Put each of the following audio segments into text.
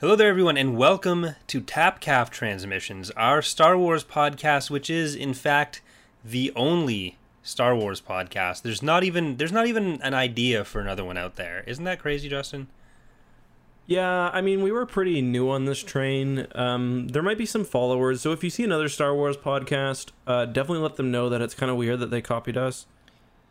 Hello there, everyone, and welcome to Tapcaf Transmissions, our Star Wars podcast, which is, in fact, the only Star Wars podcast. There's not even there's not even an idea for another one out there. Isn't that crazy, Justin? Yeah, I mean, we were pretty new on this train. Um, there might be some followers, so if you see another Star Wars podcast, uh, definitely let them know that it's kind of weird that they copied us.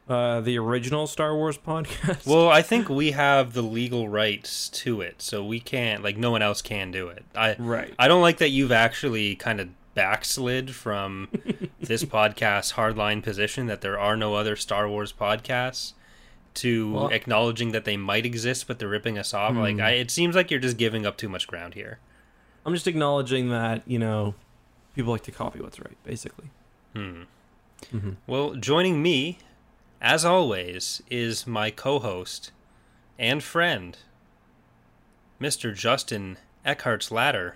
Uh, the original Star Wars podcast. Well, I think we have the legal rights to it, so we can't like no one else can do it. I right. I don't like that you've actually kind of backslid from this podcast hardline position that there are no other Star Wars podcasts to Well- acknowledging that they might exist but they're ripping us off. Like I, it seems like you're just giving up too much ground here. I'm just acknowledging that you know people like to copy what's right, basically. Hmm. Mhm. Well, joining me, as always, is my co-host and friend, Mr. Justin Eckhart's Ladder.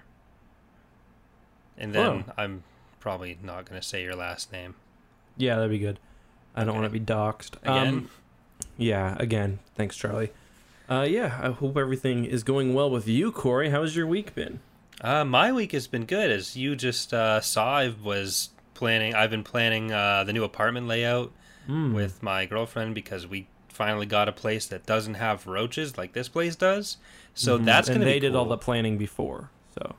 And then. I'm probably not going to say your last name Yeah, that'd be good. I don't want to be doxxed. again. Um, yeah, again. Thanks, Charlie. Uh, yeah, I hope everything is going well with you, Corey. How's your week been? Uh, my week has been good, as you just uh, saw. I was planning. I've been planning uh, the new apartment layout Mm. with my girlfriend because we finally got a place that doesn't have roaches like this place does. So Mhm. that's and gonna they did all the planning before, so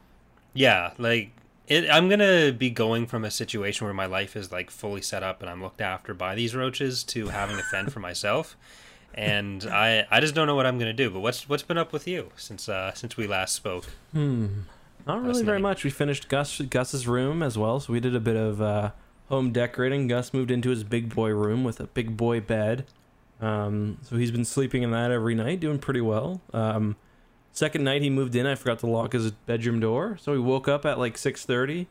Yeah, like it, I'm gonna be going from a situation where my life is like fully set up and I'm looked after by these roaches to having to fend for myself. And I, I just don't know what I'm gonna do. But what's what's been up with you since uh, since we last spoke? Hmm. Not really very much. We finished Gus Gus's room as well, so we did a bit of uh, home decorating. Gus moved into his big boy room with a big boy bed. Um, so he's been sleeping in that every night, doing pretty well. Um, second night he moved in, I forgot to lock his bedroom door, so he woke up at like six thirty,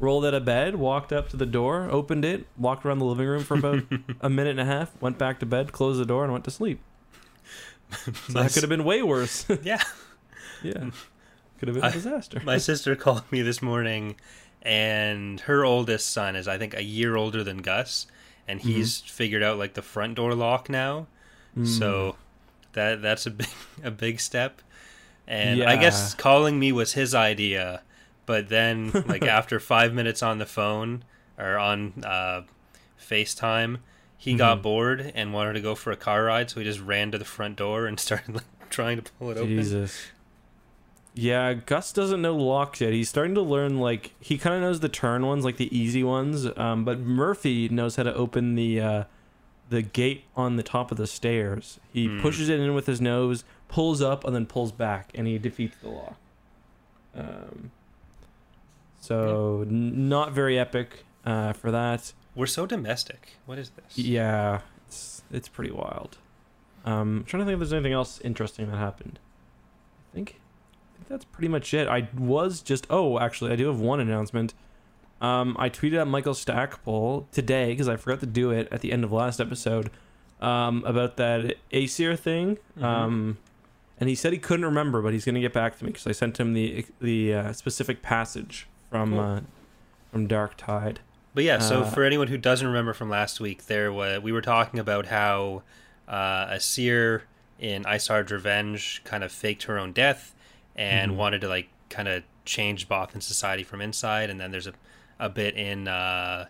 rolled out of bed, walked up to the door, opened it, walked around the living room for about a minute and a half, went back to bed, closed the door, and went to sleep. So that could have been way worse. Yeah, yeah, could have been a disaster. my sister called me this morning, and her oldest son is I think a year older than Gus, and he's figured out like the front door lock now. So that that's a big a big step. And I guess calling me was his idea, but then like after five minutes on the phone or on uh, FaceTime, he got Mhm. bored and wanted to go for a car ride, so he just ran to the front door and started like trying to pull it open. Yeah, Gus doesn't know locks yet. He's starting to learn like he kind of knows the turn ones, like the easy ones. Um, but Murphy knows how to open the uh, the gate on the top of the stairs. He Hmm. pushes it in with his nose, pulls up, and then pulls back, and he defeats the lock. Um, so n- not very epic uh, for that. We're so domestic. What is this? Yeah, it's it's pretty wild. Um, I'm trying to think if there's anything else interesting that happened. I think that's pretty much it. I was just oh, actually, I do have one announcement. Um, I tweeted at Michael Stackpole today because I forgot to do it at the end of last episode um, about that Asyr thing. Mhm. Um, and he said he couldn't remember, but he's going to get back to me because I sent him the the uh, specific passage from Cool. uh, from Dark Tide. But yeah, so Uh, for anyone who doesn't remember from last week, there was, we were talking about how uh, Asyr in Isard's Revenge kind of faked her own death and Mhm. wanted to like kind of change Bothan society from inside. And then there's a, a bit in uh,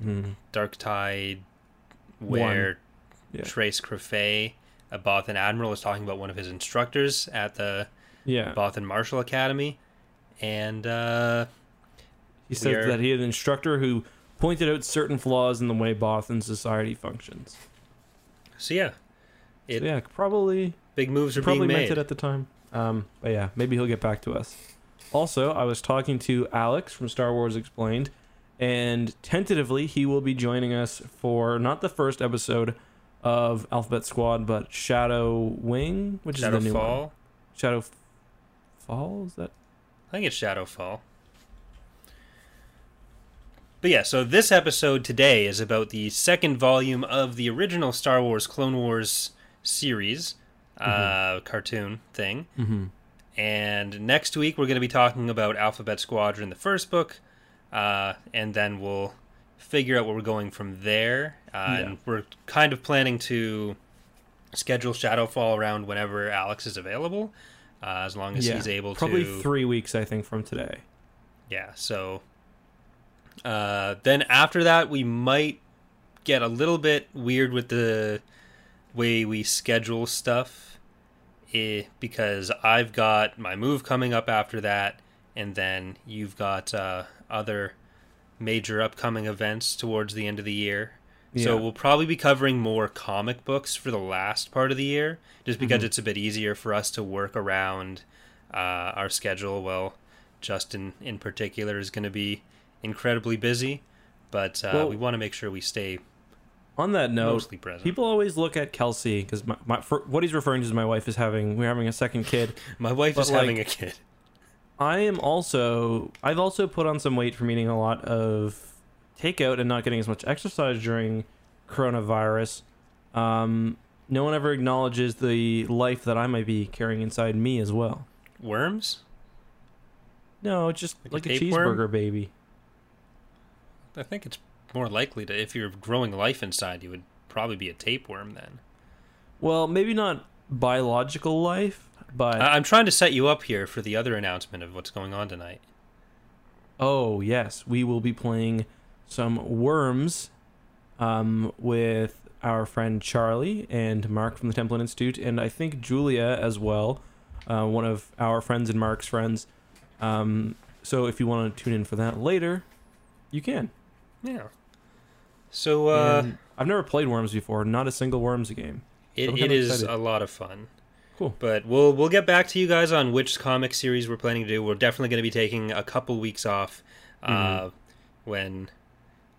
Hmm. Dark Tide where Yeah. Traest Kre'fey, a Bothan admiral, is talking about one of his instructors at the Yeah. Bothan Martial Academy. And uh, He said are- that he had an instructor who pointed out certain flaws in the way Bothan society functions. so yeah, So it, yeah, probably big moves are probably being meant made. it at the time. Um, but yeah, maybe he'll get back to us. Also, I was talking to Alex from Star Wars Explained, and tentatively he will be joining us for not the first episode of Alphabet Squad, but Shadow Wing, which Shadow is the new Fall. one. Shadow F- Fall is that? I think it's Shadow Fall. But yeah, so this episode today is about the second volume of the original Star Wars Clone Wars series, uh, cartoon thing. Mm-hmm. And next week we're going to be talking about Alphabet Squadron, the first book, uh, and then we'll figure out where we're going from there. Uh, Yeah. And we're kind of planning to schedule Shadowfall around whenever Alex is available. uh, as long as yeah, he's able to probably to. three weeks, I think, from today. Yeah, so uh, then after that, we might get a little bit weird with the way we schedule stuff eh, because I've got my move coming up after that, and then you've got uh, other major upcoming events towards the end of the year. Yeah. So we'll probably be covering more comic books for the last part of the year, just because Mhm. it's a bit easier for us to work around uh, our schedule. Well, Justin in particular is going to be incredibly busy, but uh, Well- we want to make sure we stay On that note, mostly present. people always look at Kelsey because my, my what he's referring to is my wife is having we're having a second kid. My wife but, is having a kid. I am also I've also put on some weight from eating a lot of takeout and not getting as much exercise during coronavirus. Um, no one ever acknowledges the life that I might be carrying inside me as well. Worms? No, it's just Like a like, a, tapeworm? cheeseburger baby. I think it's more likely to if you're growing life inside, you would probably be a tapeworm then. Well, maybe not biological life, but I- I'm trying to set you up here for the other announcement of what's going on tonight. Oh yes, we will be playing some Worms um, with our friend Charlie and Mark from the Templin Institute, and I think Julia as well, uh, one of our friends and Mark's friends. Um, so if you want to tune in for that later, you can. Yeah. So uh, I've never played Worms before, not a single Worms game. it, I'm it is excited. a lot of fun. Cool. But we'll we'll get back to you guys on which comic series we're planning to do. We're definitely going to be taking a couple weeks off uh, Mhm. when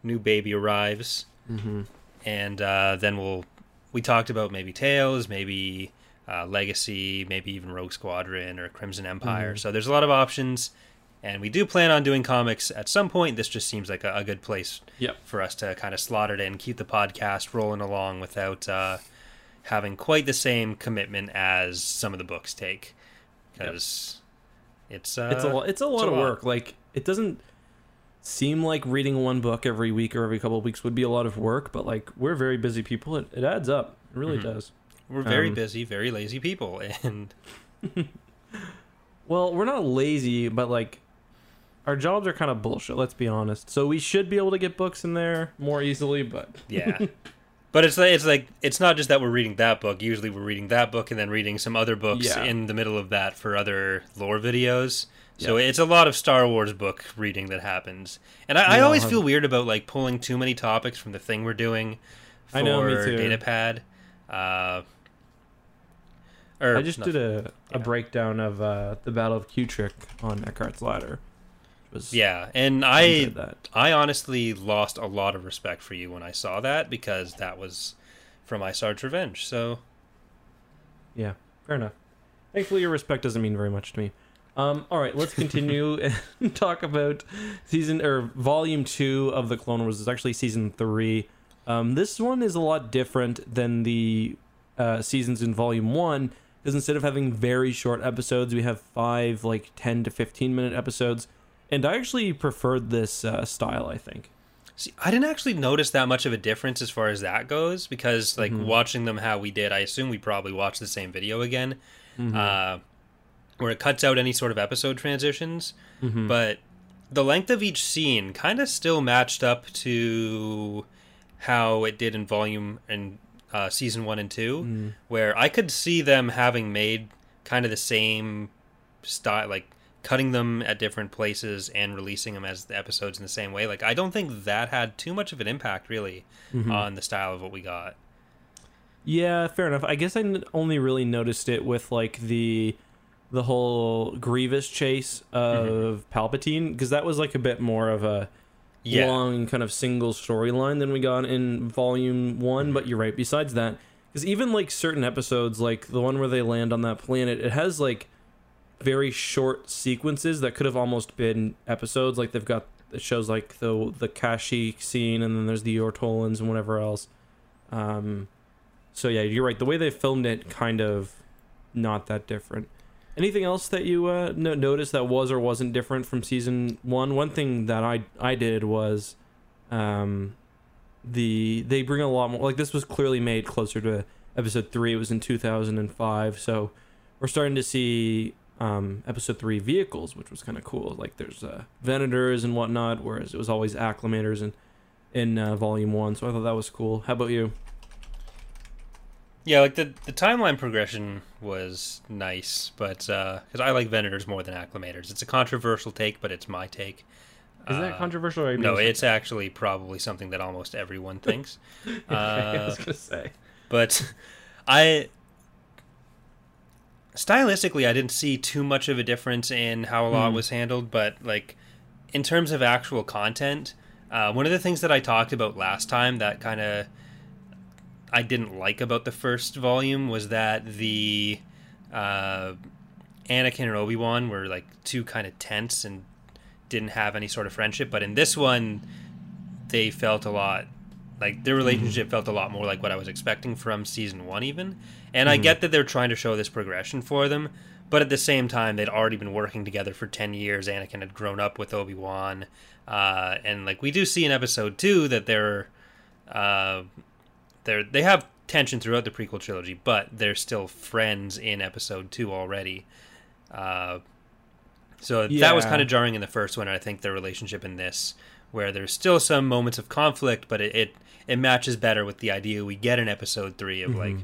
new baby arrives, Mm-hmm. and uh, then we'll we talked about maybe Tales, maybe uh, Legacy, maybe even Rogue Squadron or Crimson Empire. Mhm. So there's a lot of options, and we do plan on doing comics at some point. This just seems like a, a good place Yep. for us to kind of slot it in, keep the podcast rolling along without uh, having quite the same commitment as some of the books take, because it's uh, it's a lot. It's a lot a of lot. work. Like it doesn't seem like reading one book every week or every couple of weeks would be a lot of work, but like we're very busy people. It, it adds up. It really Mhm. does. we're very um, busy, very lazy people, and Well, we're not lazy, but like our jobs are kind of bullshit. Let's be honest. So we should be able to get books in there more easily, but yeah. But it's like it's like it's not just that we're reading that book. Usually we're reading that book and then reading some other books Yeah. in the middle of that for other lore videos. So Yeah. it's a lot of Star Wars book reading that happens. And I, I No, always feel weird about like pulling too many topics from the thing we're doing for I know, me too. Datapad. Uh, or I just did a, yeah. a breakdown of uh, the Battle of Ciutric on Eckhart's Ladder. Was Yeah, and I I honestly lost a lot of respect for you when I saw that because that was from Isard's Revenge. So Yeah, fair enough. Thankfully, your respect doesn't mean very much to me. Um, all right, let's continue and talk about season or volume two of the Clone Wars. It's actually season three. Um, this one is a lot different than the uh, seasons in volume one because instead of having very short episodes, we have five like ten to fifteen minute episodes, and I actually preferred this uh, style. I think. See, I didn't actually notice that much of a difference as far as that goes because, like, Mhm. watching them how we did, I assume we probably watched the same video again, Mhm. uh, where it cuts out any sort of episode transitions. Mhm. But the length of each scene kind of still matched up to how it did in volume and uh, season one and two, Mm. where I could see them having made kind of the same style, like cutting them at different places and releasing them as the episodes in the same way. Like I don't think that had too much of an impact really Mhm. on the style of what we got. Yeah, fair enough. I guess I only really noticed it with like the the whole Grievous chase of Palpatine because that was like a bit more of a Yeah, long kind of single storyline than we got in Volume One. But you're right. Besides that, because even like certain episodes, like the one where they land on that planet, it has like very short sequences that could have almost been episodes. Like they've got shows like the the Kashyyyk scene, and then there's the Ortolans and whatever else. Um, so yeah, you're right. The way they filmed it, kind of not that different. Anything else that you uh, no- noticed that was or wasn't different from season one? One thing that I I did was, um, the they bring a lot more. Like this was clearly made closer to episode three. It was in 2005, so we're starting to see um, episode three vehicles, which was kind of cool. Like there's uh, Venators and whatnot, whereas it was always Acclamators in in uh, volume one. So I thought that was cool. How about you? Yeah, like the the timeline progression was nice, but because I like Venators more than Acclamators. It's a controversial take, but it's my take. Is that Uh, controversial? Or No, being it's actually probably something that almost everyone thinks. Okay, I uh, was gonna say. but I stylistically I didn't see too much of a difference in how a lot Hmm. was handled, but like in terms of actual content, uh, one of the things that I talked about last time that kind of I didn't like about the first volume was that the uh, Anakin and Obi Wan were like two kind of tense and didn't have any sort of friendship, but in this one they felt a lot like their relationship felt a lot more like what I was expecting from season one, even. And I get that they're trying to show this progression for them, but at the same time, they'd already been working together for ten years. Anakin had grown up with Obi Wan, uh, and like we do see in episode two that they're, uh, they're they have tension throughout the prequel trilogy, but they're still friends in episode two already. Uh, so that was kind of jarring in the first one. And I think their relationship in this, where there's still some moments of conflict, but it it, it matches better with the idea we get in episode three of like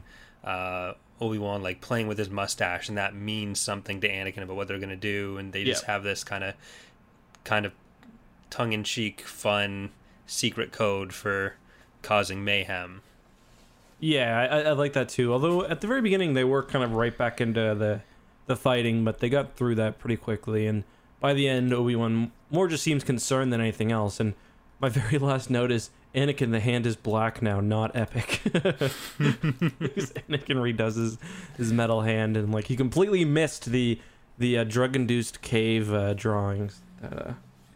uh, Obi Wan like playing with his mustache, and that means something to Anakin about what they're gonna do, and they just have this kind of kind of tongue in cheek, fun secret code for causing mayhem. Yeah, I, I like that too. Although at the very beginning they were kind of right back into the the fighting, but they got through that pretty quickly. And by the end, Obi Wan more just seems concerned than anything else. And my very last note is Anakin, the hand is black now, not epic. Anakin redoes his his metal hand, and like he completely missed the the uh, drug induced cave uh, drawings. Uh,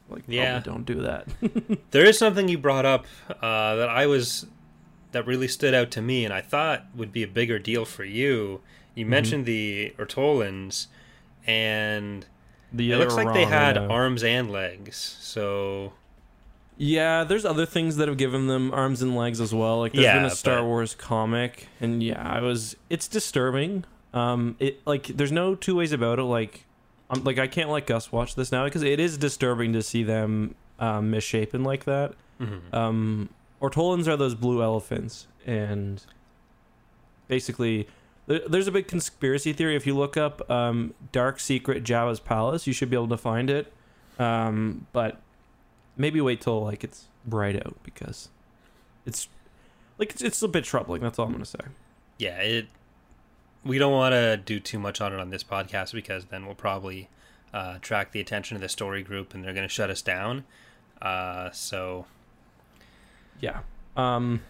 like, Yeah. don't do that. There is something you brought up uh, that I was that really stood out to me, and I thought would be a bigger deal for you. You mentioned the Ortolans, and The it looks like they had uh, arms and legs. So Yeah, there's other things that have given them arms and legs as well. Like there's been a Star but- Wars comic, and yeah, I was. It's disturbing. Um, it like there's no two ways about it. Like, I'm like I can't let Gus watch this now because it is disturbing to see them um, misshapen like that. mhm. Um, Ortolans are those blue elephants, and basically, there's a big conspiracy theory. If you look up um, "Dark Secret Jabba's Palace," you should be able to find it. Um, but maybe wait till like it's bright out because it's like it's, it's a bit troubling. That's all I'm gonna say. yeah, it. We don't want to do too much on it on this podcast because then we'll probably uh, attract the attention of the story group, and they're going to shut us down. Uh, so Yeah. Um.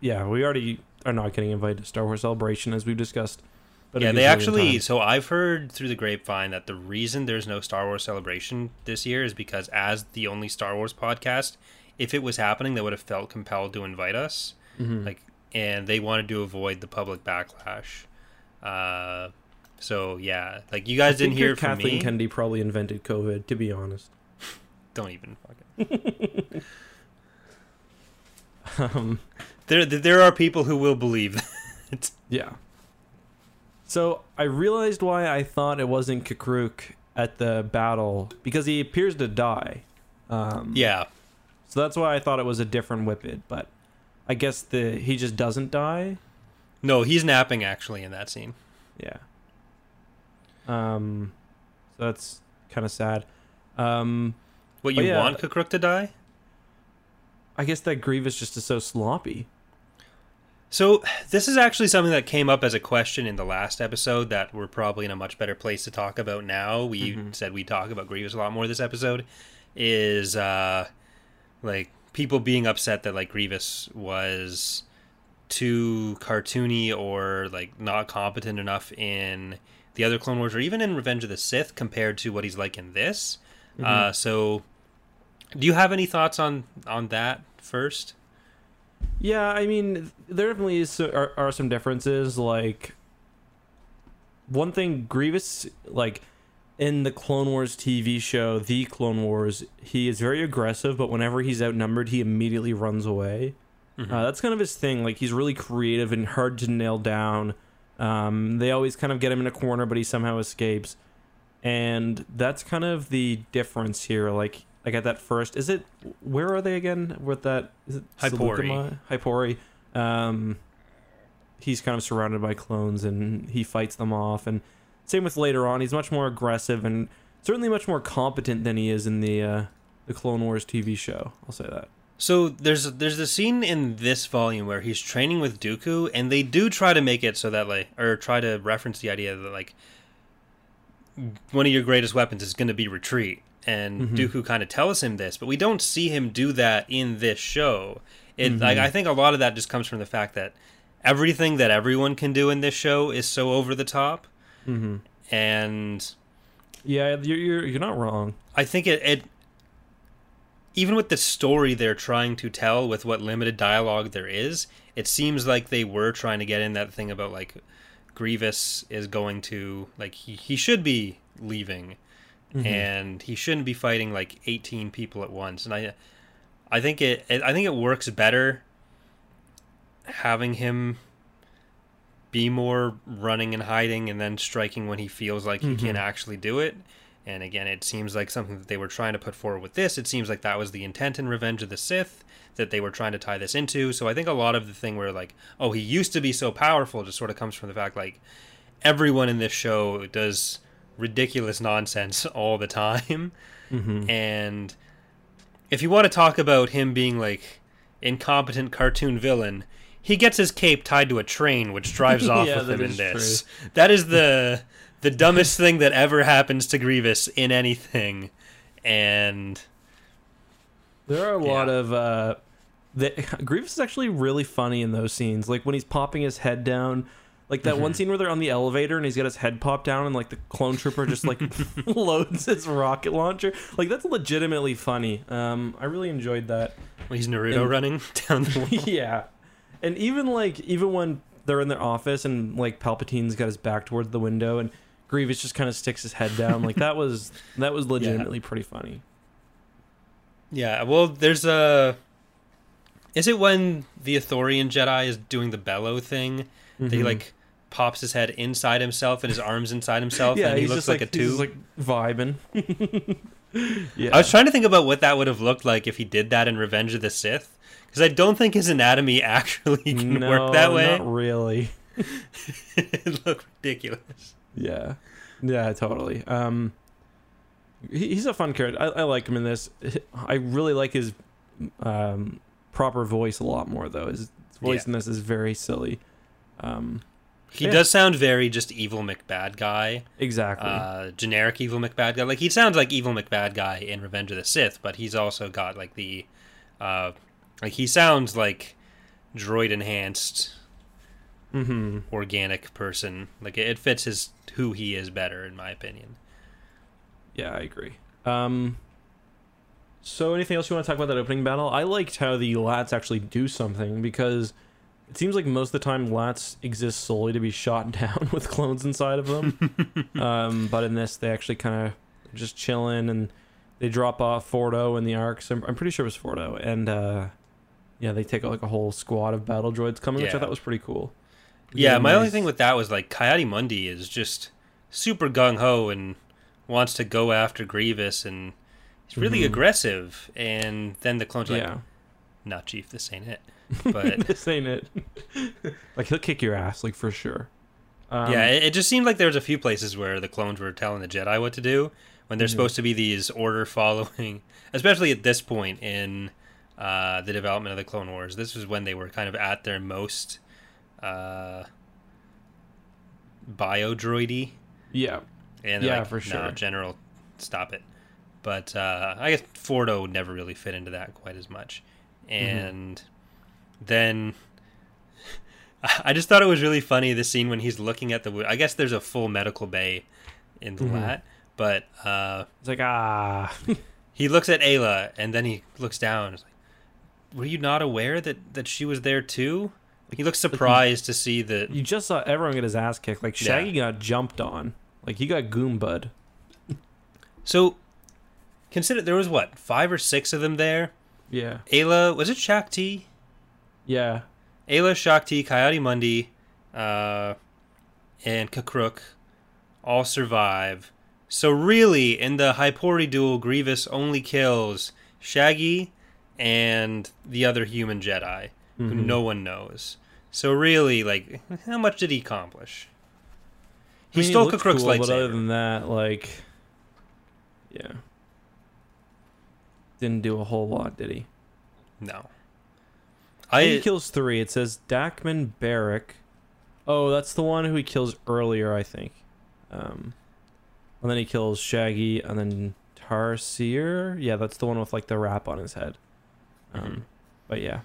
Yeah, we already are not getting invited to Star Wars Celebration as we've discussed. But yeah, they actually. times. So I've heard through the grapevine that the reason there's no Star Wars celebration this year is because, as the only Star Wars podcast, if it was happening, they would have felt compelled to invite us. Mhm. Like, and they wanted to avoid the public backlash. Uh, so yeah, like you guys didn't hear from Kathleen me. Kennedy probably invented COVID. To be honest. Don't even fucking. Um. There, there are people who will believe that. Yeah. So I realized why I thought it wasn't K'Kruhk at the battle because he appears to die. Um, yeah, So that's why I thought it was a different Whiphid, but I guess the he just doesn't die. no, he's napping actually in that scene. Yeah. Um, so that's kind of sad. Um, What you yeah. want K'Kruhk to die? I guess that Grievous just is so sloppy. So this is actually something that came up as a question in the last episode that we're probably in a much better place to talk about now. We Mhm. said we talk about Grievous a lot more this episode. Is uh like people being upset that like Grievous was too cartoony or like not competent enough in the other Clone Wars or even in Revenge of the Sith compared to what he's like in this. Uh, so do you have any thoughts on on that first? Yeah, I mean, there definitely is, are, are some differences. Like, one thing, Grievous, like, in the Clone Wars TV show, The Clone Wars, he is very aggressive, but whenever he's outnumbered, he immediately runs away. Mhm. Uh, that's kind of his thing. Like, he's really creative and hard to nail down. Um, they always kind of get him in a corner, but he somehow escapes, and that's kind of the difference here. Like, like got that first, is it where are they again? With that, is it Hypori. Hypori. Um, he's kind of surrounded by clones, and he fights them off. And same with later on, he's much more aggressive and certainly much more competent than he is in the uh, the Clone Wars TV show. I'll say that. So there's there's the scene in this volume where he's training with Dooku, and they do try to make it so that like, or try to reference the idea that like one of your greatest weapons is going to be retreat, and Mhm. Dooku kind of tells him this, but we don't see him do that in this show. It Mhm. like I think a lot of that just comes from the fact that everything that everyone can do in this show is so over the top, Mm-hmm. and Yeah, you're, you're you're not wrong. I think it, it even with the story they're trying to tell with what limited dialogue there is, it seems like they were trying to get in that thing about like Grievous is going to like he, he should be leaving Mhm. and he shouldn't be fighting like 18 people at once and I I think it, I think it works better having him be more running and hiding and then striking when he feels like he can Mhm. actually do it. And again, it seems like something that they were trying to put forward with this. It seems like that was the intent in Revenge of the Sith that they were trying to tie this into. So I think a lot of the thing where like, oh, he used to be so powerful just sort of comes from the fact like everyone in this show does ridiculous nonsense all the time. Mhm. And if you want to talk about him being like incompetent cartoon villain, he gets his cape tied to a train which drives off Yeah, with him in is this. That is the the dumbest thing that ever happens to Grievous in anything. And There are a Yeah. lot of uh the Grievous is actually really funny in those scenes. Like when he's popping his head down. Like that one Mhm. scene where they're on the elevator and he's got his head popped down and like the clone trooper just like loads his rocket launcher. Like that's legitimately funny. Um I really enjoyed that. when he's Naruto And- running down the wall. yeah. And even like even when they're in their office and like Palpatine's got his back towards the window and Grievous just kind of sticks his head down. Like that was that was legitimately pretty funny. Yeah, well, there's a. Is it when the Ithorian Jedi is doing the bellow thing? That he Mhm. like pops his head inside himself and his arms inside himself, yeah, and he looks like, like, a tube. like vibing. yeah, I was trying to think about what that would have looked like if he did that in Revenge of the Sith, because I don't think his anatomy actually can no, work that way. Not really. it looked ridiculous. Yeah, yeah, totally. Um, he, he's a fun character. I, I like him in this. I really like his um proper voice a lot more though. His voice Yeah. in this is very silly. Um, He Yeah. does sound very just evil McBad guy, exactly. uh, generic evil McBad guy. Like he sounds like evil McBad guy in Revenge of the Sith, but he's also got like the, uh, like he sounds like droid enhanced mm-hmm. organic person. Like it, it fits his who he is better, in my opinion. Yeah, I agree. Um, so anything else you want to talk about that opening battle? I liked how the LAATs actually do something because it seems like most of the time LAATs exist solely to be shot down with clones inside of them. um, but in this, they actually kind of just chilling and they drop off Fordo and the ARCs. I'm, I'm pretty sure it was Fordo, and uh, yeah, they take like a whole squad of battle droids coming, which I thought was pretty cool. Yeah, Yeah, my only thing with that was like Ki-Adi-Mundi is just super gung ho and wants to go after Grievous and he's really Mhm. aggressive. And then the clones are like, Yeah, "Not Chief, this ain't it." But this ain't it. like he'll kick your ass, like for sure. Um, yeah, it, it just seemed like there was a few places where the clones were telling the Jedi what to do when they're Mhm. supposed to be these order following, especially at this point in uh, the development of the Clone Wars. This was when they were kind of at their most uh, bio droidy. yeah. And Yeah, like, for "No, sure." General, stop it. But uh, I guess Fordo never really fit into that quite as much. Mm-hmm. Then I just thought it was really funny the scene when he's looking at the. wo- I guess there's a full medical bay in the Mhm. LAAT, but uh, It's like ah, he looks at Aayla and then he looks down. Like, were you not aware that that she was there too? He looks surprised to see that. you just saw everyone get his ass kicked. Like Yeah. Sha'a Gi got jumped on. Like he got goombud. So consider there was what five or six of them there. Yeah, Aayla was it Shaak Ti? Yeah, Aayla, Shakti, Ki-Adi-Mundi, uh, and K'Kruhk all survive. So really, in the Hypori duel, Grievous only kills Sha'a Gi and the other human Jedi, who Mhm. no one knows. So really, like, how much did he accomplish? He I mean, stole K'Kruhk's cool, lightsaber. But other than that, like, yeah, didn't do a whole lot, did he? no. I he kills three. It says Daakman Barrek. Oh, that's the one who he kills earlier, I think. Um, and then he kills Sha'a Gi, and then Tarr Seirr. Yeah, that's the one with like the wrap on his head. Um, Mhm. but yeah,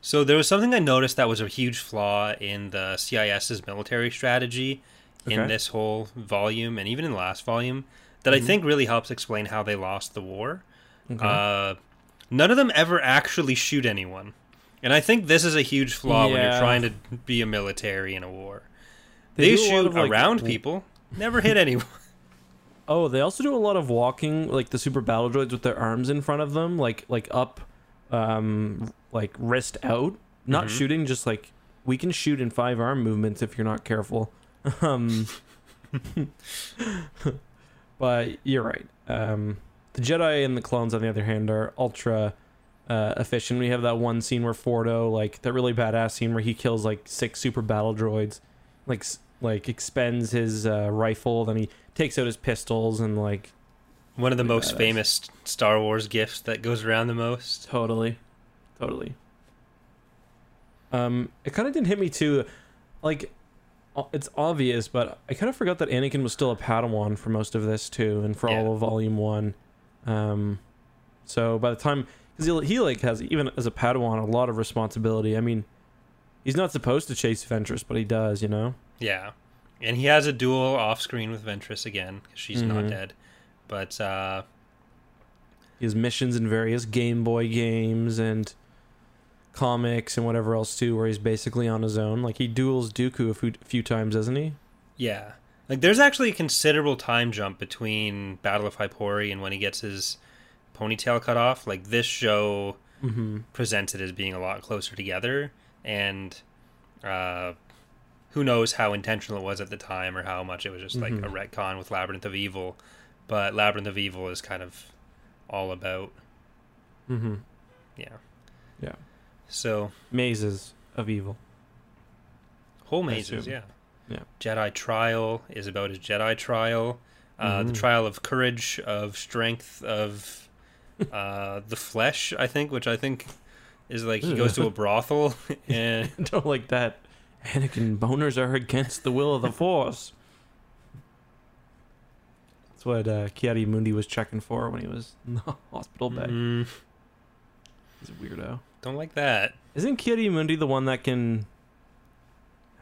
So there was something I noticed that was a huge flaw in the CIS's military strategy in this whole volume and even in the last volume that I Mhm. think really helps explain how they lost the war. okay. Uh, none of them ever actually shoot anyone. And I think this is a huge flaw when you're trying to be a military in a war. They They, do a lot shoot of, like, around w- people, never hit anyone. Oh, they also do a lot of walking, like the super battle droids with their arms in front of them, like like up, um, like wrist out, not Mhm. shooting, just like we can shoot in five arm movements if you're not careful. um, but you're right. Um, the Jedi and the clones, on the other hand, are ultra uh, efficient. We have that one scene where Fordo, like that really badass scene where he kills like six super battle droids, like like expends his uh, rifle, then he takes out his pistols and like One of the most badass. famous Star Wars gifts that goes around the most. totally, totally. Um, it kind of didn't hit me too, like it's obvious, but I kind of forgot that Anakin was still a Padawan for most of this too, and for Yeah. all of Volume One. Um, so by the time because he, he like has even as a Padawan a lot of responsibility. I mean, he's not supposed to chase Ventress, but he does, you know. Yeah. And he has a duel off screen with Ventress again, she's not Mhm. dead. But uh, He has missions in various Game Boy games and comics and whatever else too, where he's basically on his own. Like he duels Dooku a few, few times, doesn't he? Yeah. Like there's actually a considerable time jump between Battle of Hypori and when he gets his ponytail cut off. Like this show Mm-hmm. presents it as being a lot closer together and uh who knows how intentional it was at the time or how much it was just like Mhm. a retcon with Labyrinth of Evil. But Labyrinth of Evil is kind of all about Mm-hmm. yeah. Yeah. So Mazes of evil. whole mazes, yeah. Yeah. Jedi trial is about his Jedi trial. Uh, The Mhm. trial of courage, of strength, of uh, the flesh. I think, which I think is like he goes to a brothel and Don't like that. Anakin boners are against the will of the Force. That's what uh, Ki-Adi-Mundi was checking for when he was in the hospital bed. Mm, He's a weirdo. don't like that. Isn't Ki-Adi-Mundi the one that can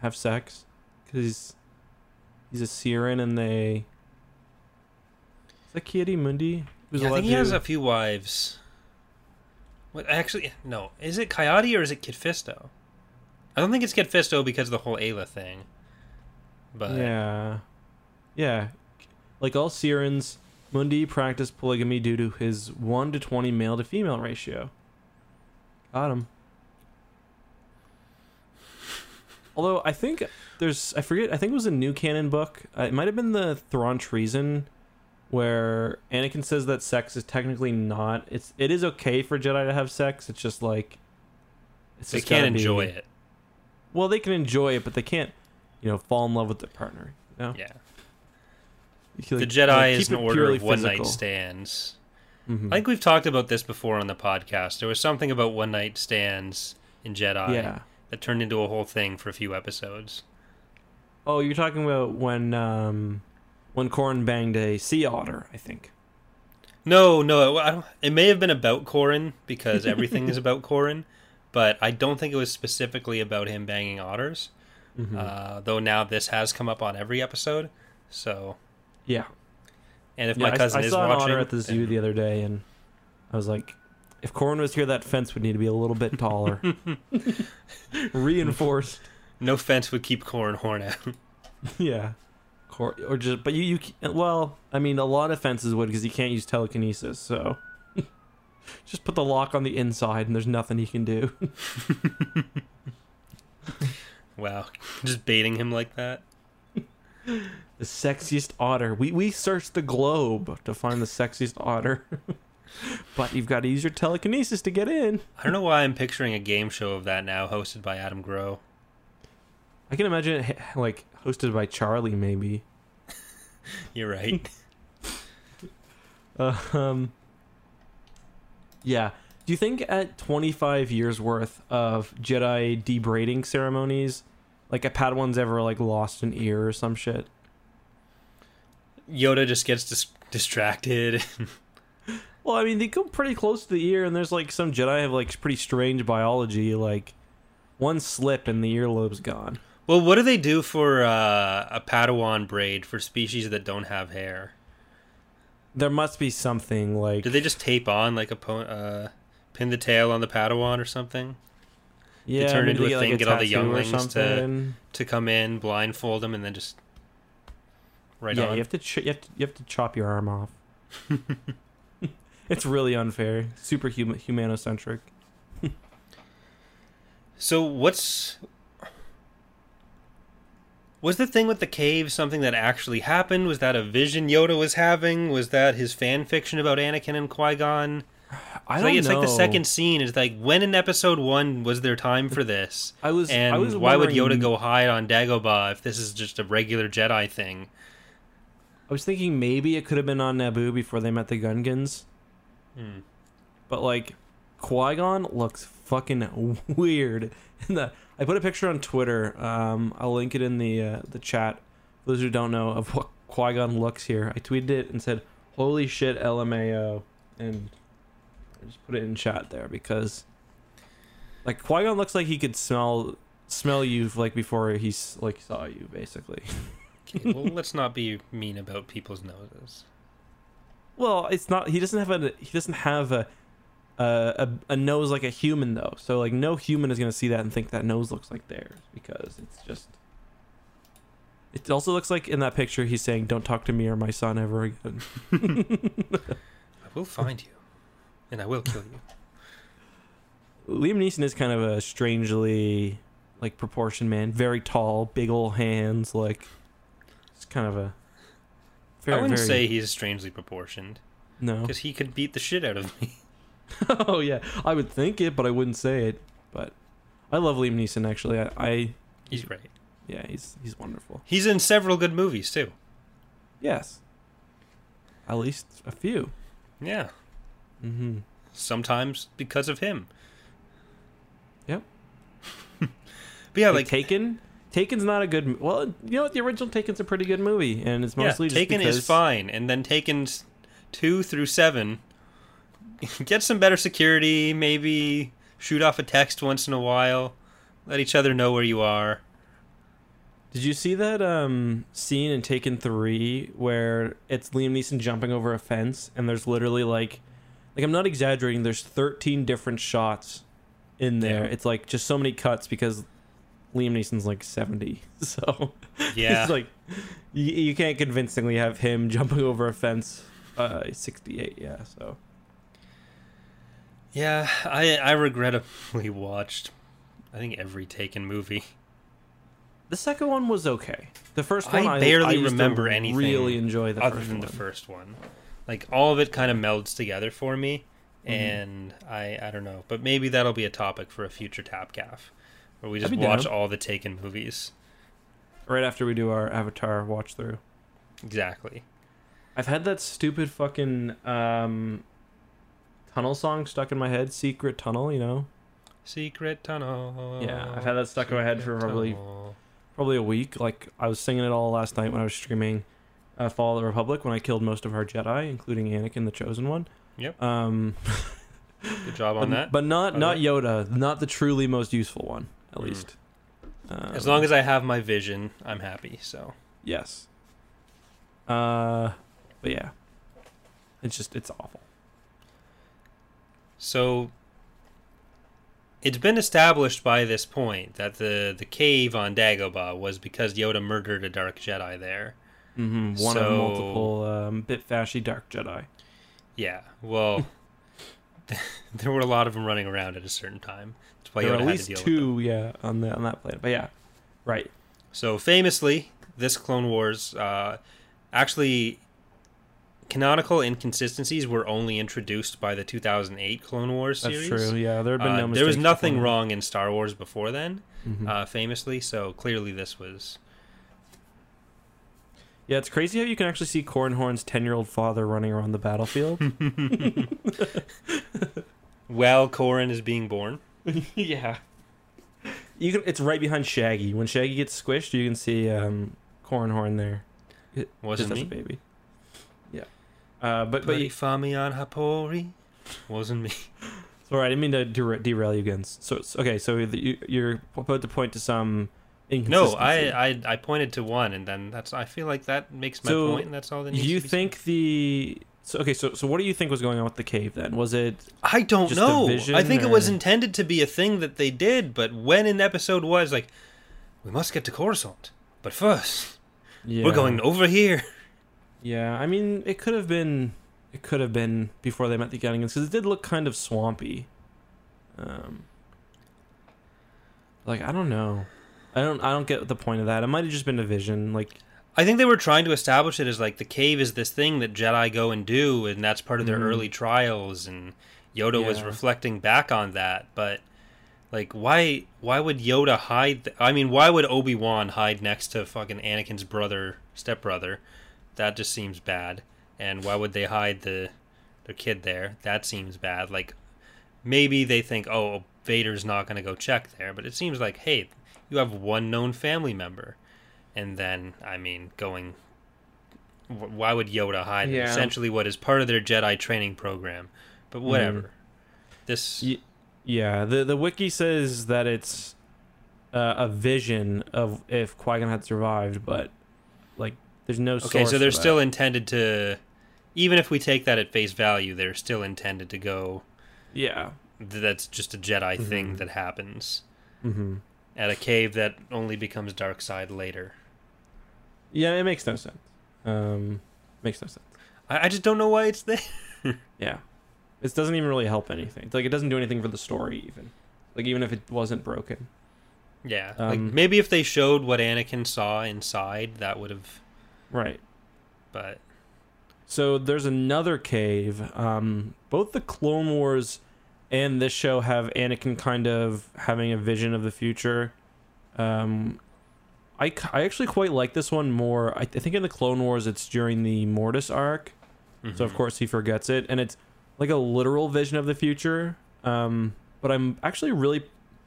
have sex? Because he's, he's a Cerean and they. Is that Ki-Adi-Mundi? Who's Yeah, I think he has a few wives. What actually? No, is it Ki-Adi or is it Kit Fisto? I don't think it's Kit Fisto because of the whole Aayla thing. But Yeah. Yeah. Like all Cereans, Mundi practiced polygamy due to his 1 to 20 male to female ratio. Got him. Although I think there's, I forget, I think it was a new canon book. Uh, it might have been the Thrawn Treason, where Anakin says that sex is technically not. It's it is okay for Jedi to have sex. It's just like it's they just can't gotta be- enjoy it. Well, they can enjoy it, but they can't, you know, fall in love with their partner. You know? Yeah, can, the like- Jedi like, is an order of one night stands. Mhm. I think we've talked about this before on the podcast. There was something about one night stands in Jedi yeah. that turned into a whole thing for a few episodes. Oh, you're talking about when um when Corran banged a sea otter, I think. No, no, I don't, it may have been about Corran because everything is about Corran, but I don't think it was specifically about him banging otters. Mhm. Uh, though now this has come up on every episode. So, yeah. and if yeah, my I- cousin I, is saw watching, an otter at the zoo the other day, and I was like, if Corran was here, that fence would need to be a little bit taller, reinforced. no fence would keep Corran Horn out. yeah. Cor- or just, but you, you, ca- well, I mean, a lot of fences would because he can't use telekinesis, so just put the lock on the inside, and there's nothing he can do. wow, just baiting him like that. the sexiest otter. We we searched the globe to find the sexiest otter. but you've got to use your telekinesis to get in. I don't know why I'm picturing a game show of that now, hosted by Adam Groh. I can imagine it like hosted by Charlie, maybe. You're right. Uh, um. Yeah. Do you think at 25 years worth of Jedi debraiding ceremonies, like a Padawan's ever like lost an ear or some shit? Yoda just gets dis- distracted. Well, I mean, they go pretty close to the ear, and there's like some Jedi have like pretty strange biology. Like one slip and the earlobe's gone. Well, what do they do for uh, a Padawan braid for species that don't have hair? There must be something like Do they just tape on like a po- uh, pin the tail on the Padawan or something yeah, turn into a get, thing, get all the younglings to- to come in, blindfold them, and then just right yeah, on? you have to ch- you have to you have to chop your arm off. it's really unfair. Super hum- humanocentric. So what's was the thing with the cave something that actually happened? Was that a vision Yoda was having? Was that his fan fiction about Anakin and Qui Gon? I don't like it's know. like the second scene is like when in episode one was there time for this? I was. And I was why would Yoda go hide on Dagobah if this is just a regular Jedi thing? I was thinking maybe it could have been on Naboo before they met the Gungans, Hmm. but like Qui Gon looks fucking weird. In the I put a picture on Twitter. Um, I'll link it in the uh, the chat. For those who don't know of what Qui Gon looks here, I tweeted it and said, "Holy shit, LMAO," and I just put it in chat there because like Qui Gon looks like he could smell smell you like before he's like saw you basically. Okay, well, let's not be mean about people's noses. Well, it's not. He doesn't have a. He doesn't have a, a a a nose like a human though. So like no human is gonna see that and think that nose looks like theirs because it's just. It also looks like in that picture he's saying, "Don't talk to me or my son ever again." I will find you, and I will kill you. Liam Neeson is kind of a strangely like proportioned man, very tall, big old hands, like it's kind of a. I wouldn't very- say he's strangely proportioned no. because he could beat the shit out of me. oh yeah, I would think it, but I wouldn't say it. But I love Liam Neeson. Actually, I, I He's great. yeah, he's he's wonderful. He's in several good movies too. Yes, at least a few. Yeah, Mm-hmm. sometimes because of him. Yep. But yeah, like like Taken. Taken's not a good. Well, you know what? The original Taken's a pretty good movie, and it's yeah, mostly just Taken because is fine, and then Taken two through seven. Get some better security, maybe shoot off a text once in a while. Let each other know where you are. Did you see that um, scene in Taken Three where it's Liam Neeson jumping over a fence, and there's literally like, like I'm not exaggerating. There's 13 different shots in there. Yeah. It's like just so many cuts because Liam Neeson's like 70, so Yeah, it's like you, you can't convincingly have him jumping over a fence. Uh, 68, yeah. So yeah. I I regrettably watched. I think every Taken movie. the second one was okay. The first one I I, barely I to remember anything Really enjoy the other first than one. the first one. Like all of it kind of melds together for me, Mhm. and I I don't know, but maybe that'll be a topic for a future Tapcaf, where we just watch down. all the Taken movies. Right after we do our Avatar watch through. Exactly. I've had that stupid fucking um, tunnel song stuck in my head. Secret tunnel, you know, Secret tunnel. Yeah, I've had that stuck in my head for probably- tunnel. probably a week. Like I was singing it all last night when I was streaming uh, Fall of the Republic when I killed most of our Jedi, including Anakin, the Chosen One. Yep. Um, Good job but, on that. but not not way. Yoda, not the truly most useful one, at Mm. least. Um, as long as I have my vision, I'm happy. So yes. Uh, but yeah, it's just it's awful. So it's been established by this point that the the cave on Dagobah was because Yoda murdered a dark Jedi there. hmm One of multiple um, bit fashy dark Jedi. Yeah. Well, there were a lot of them running around at a certain time. That's why there Yoda are at had least two, yeah, on the on that planet. But yeah, right. So famously, this Clone Wars uh, actually canonical inconsistencies were only introduced by the 2008 Clone Wars That's series. true. Yeah, there had been Uh, no there was nothing wrong in Star Wars before then, Mhm. uh, famously. So clearly, this was yeah, it's crazy how you can actually see Corran Horn's ten-year-old father running around the battlefield. while Corran is being born. yeah, you can. It's right behind Sha'a Gi. When Sha'a Gi gets squished, you can see um, Cornhorn there. Wasn't just me. baby. Uh, but but Famian Hapori wasn't me. sorry, I didn't mean to dera- derail you again. So so- okay, so the, you, you're about to point to some No, inconsistency. I, I I pointed to one, and then that's. I feel like that makes my So, point, and that's all that needs you to be think the so okay so so what do you think was going on with the cave then was it. I don't just a know. vision, I think it was or- intended to be a thing that they did, but when an episode was like, we must get to Coruscant, but first yeah. we're going over here. yeah i mean it could have been it could have been before they met the Gunningans because it did look kind of swampy um like i don't know i don't i don't get the point of that it might have just been a vision like I think they were trying to establish it as like the cave is this thing that Jedi go and do, and that's part of their Mhm. early trials, and Yoda was reflecting back on that. But like, why why would Yoda hide? th- I mean, why would Obi Wan hide next to fucking Anakin's brother, stepbrother? That just seems bad. And why would they hide the their kid there? That seems bad. Like maybe they think, oh, Vader's not going to go check there, but it seems like, hey, you have one known family member and then I mean going. Why would Yoda hide? Yeah. essentially what is part of their Jedi training program? But whatever. This yeah the the wiki says that it's uh, a vision of if qui-gon had survived but like there's no okay, so they're for that. still intended to. Even if we take that at face value, they're still intended to go. yeah That's just a Jedi thing Mhm. that happens mm-hmm. at a cave that only becomes dark side later. Yeah, it makes no sense. Um, makes no sense. I, I just don't know why it's there. Yeah, it doesn't even really help anything. It's like it doesn't do anything for the story, even. Like even if it wasn't broken. Yeah, like Um, maybe if they showed what Anakin saw inside, that would have. Right. But So there's another cave. Um, both the Clone Wars and this show have Anakin kind of having a vision of the future. Um, I, I actually quite like this one more. I, I think in the Clone Wars it's during the Mortis arc. So of mhm. course he forgets it, and it's like a literal vision of the future. Um, but I'm actually really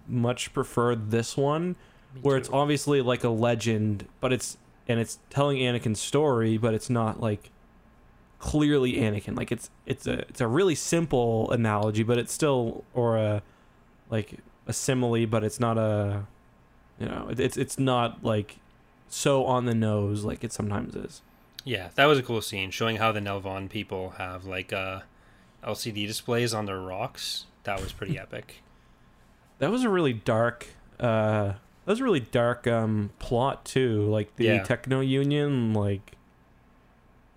much prefer this one, Me where it's obviously like a legend, but it's and it's telling Anakin's story, but it's not like clearly Anakin. Like it's it's a it's a really simple analogy, but it's still or a like a simile, but it's not a you know it's it's not like so on the nose like it sometimes is. Yeah, that was a cool scene showing how the Nelvaan people have like uh, LCD displays on their rocks. That was pretty epic. That was a really dark uh that was a really dark um plot too. Like the Yeah. techno union, like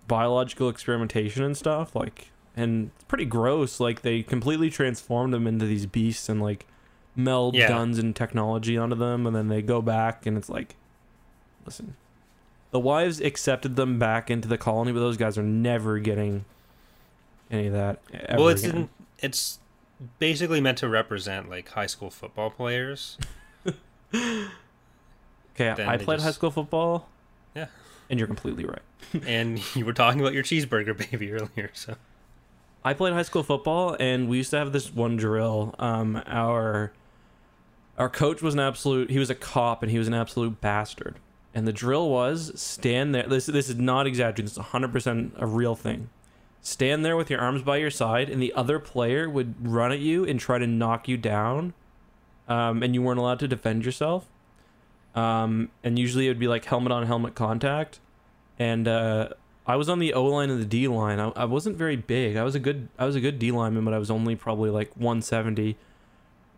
biological experimentation and stuff, like and it's pretty gross. Like they completely transformed them into these beasts and like meld Yeah. guns and technology onto them and then they go back and it's like listen. The wives accepted them back into the colony, but those guys are never getting any of that. Ever well, it's again. in, it's basically meant to represent like high school football players. Okay, Then I played just- high school football. Yeah. And you're completely right. and you were talking about your cheeseburger baby earlier, so I played high school football and we used to have this one drill. Um our our coach was an absolute he was a cop and he was an absolute bastard. And the drill was stand there this this is not exaggerating, this is 100% a real thing. Stand there with your arms by your side and the other player would run at you and try to knock you down. Um and you weren't allowed to defend yourself. Um, and usually it would be like helmet on helmet contact. And uh, I was on the O line and the D line. I, I wasn't very big. I was a good I was a good D lineman, but I was only probably like 170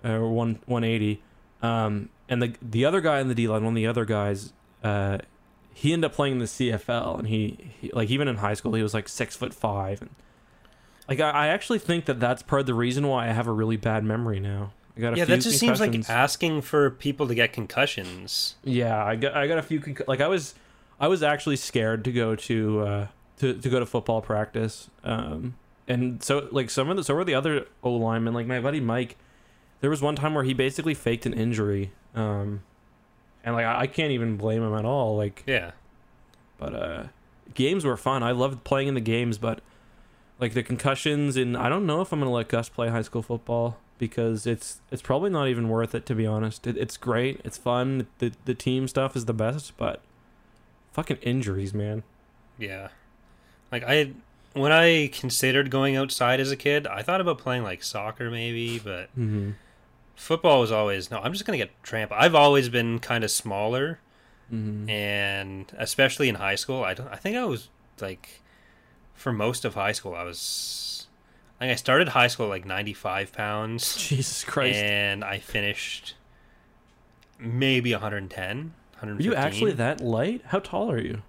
or one 180. Um, and the the other guy in the D line, one of the other guys, uh, he ended up playing in the CFL, and he, he like even in high school he was like six foot five, and like I, I actually think that that's part of the reason why I have a really bad memory now. I got a yeah, few that just seems like asking for people to get concussions. Yeah, I got I got a few conc- like I was I was actually scared to go to uh, to to go to football practice. Um, and so like some of the so were the other O linemen. Like my buddy Mike, there was one time where he basically faked an injury. Um, and like I, I can't even blame him at all. Like Yeah. but uh games were fun i loved playing in the games but like the concussions and i don't know if i'm gonna let gus play high school football because it's it's probably not even worth it to be honest it, it's great it's fun the the team stuff is the best but fucking injuries man Yeah. Like I when I considered going outside as a kid, I thought about playing like soccer maybe, but mm-hmm. football was always no, I'm just going to get trampled. I've always been kind of smaller Mm-hmm. and especially in high school, I don't I think I was like for most of high school I was I think I started high school at like 95 pounds jesus christ and I finished maybe 110, are 115. you actually that light how tall are you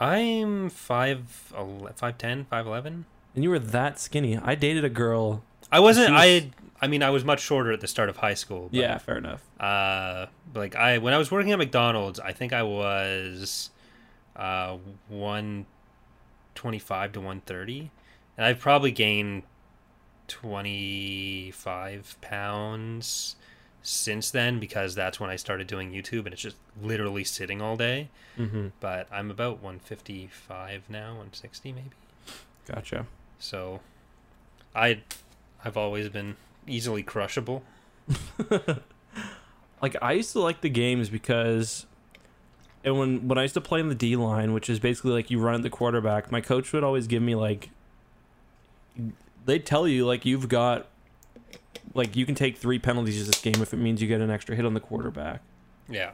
I'm 5 5'10, 5'11. and you were that skinny i dated a girl I wasn't. Was- I. I mean, I was much shorter at the start of high school. But, yeah fair enough Uh, like I when I was working at McDonald's, I think I was, uh, one twenty five to one thirty, and I've probably gained twenty five pounds since then because that's when I started doing YouTube and it's just literally sitting all day. mm-hmm. But I'm about one fifty five now, one sixty maybe. gotcha So, I, I've always been easily crushable. like I used to like the games because and when when I used to play in the D line, which is basically like you run at the quarterback, my coach would always give me like they'd tell you like you've got like you can take three penalties this game if it means you get an extra hit on the quarterback. Yeah.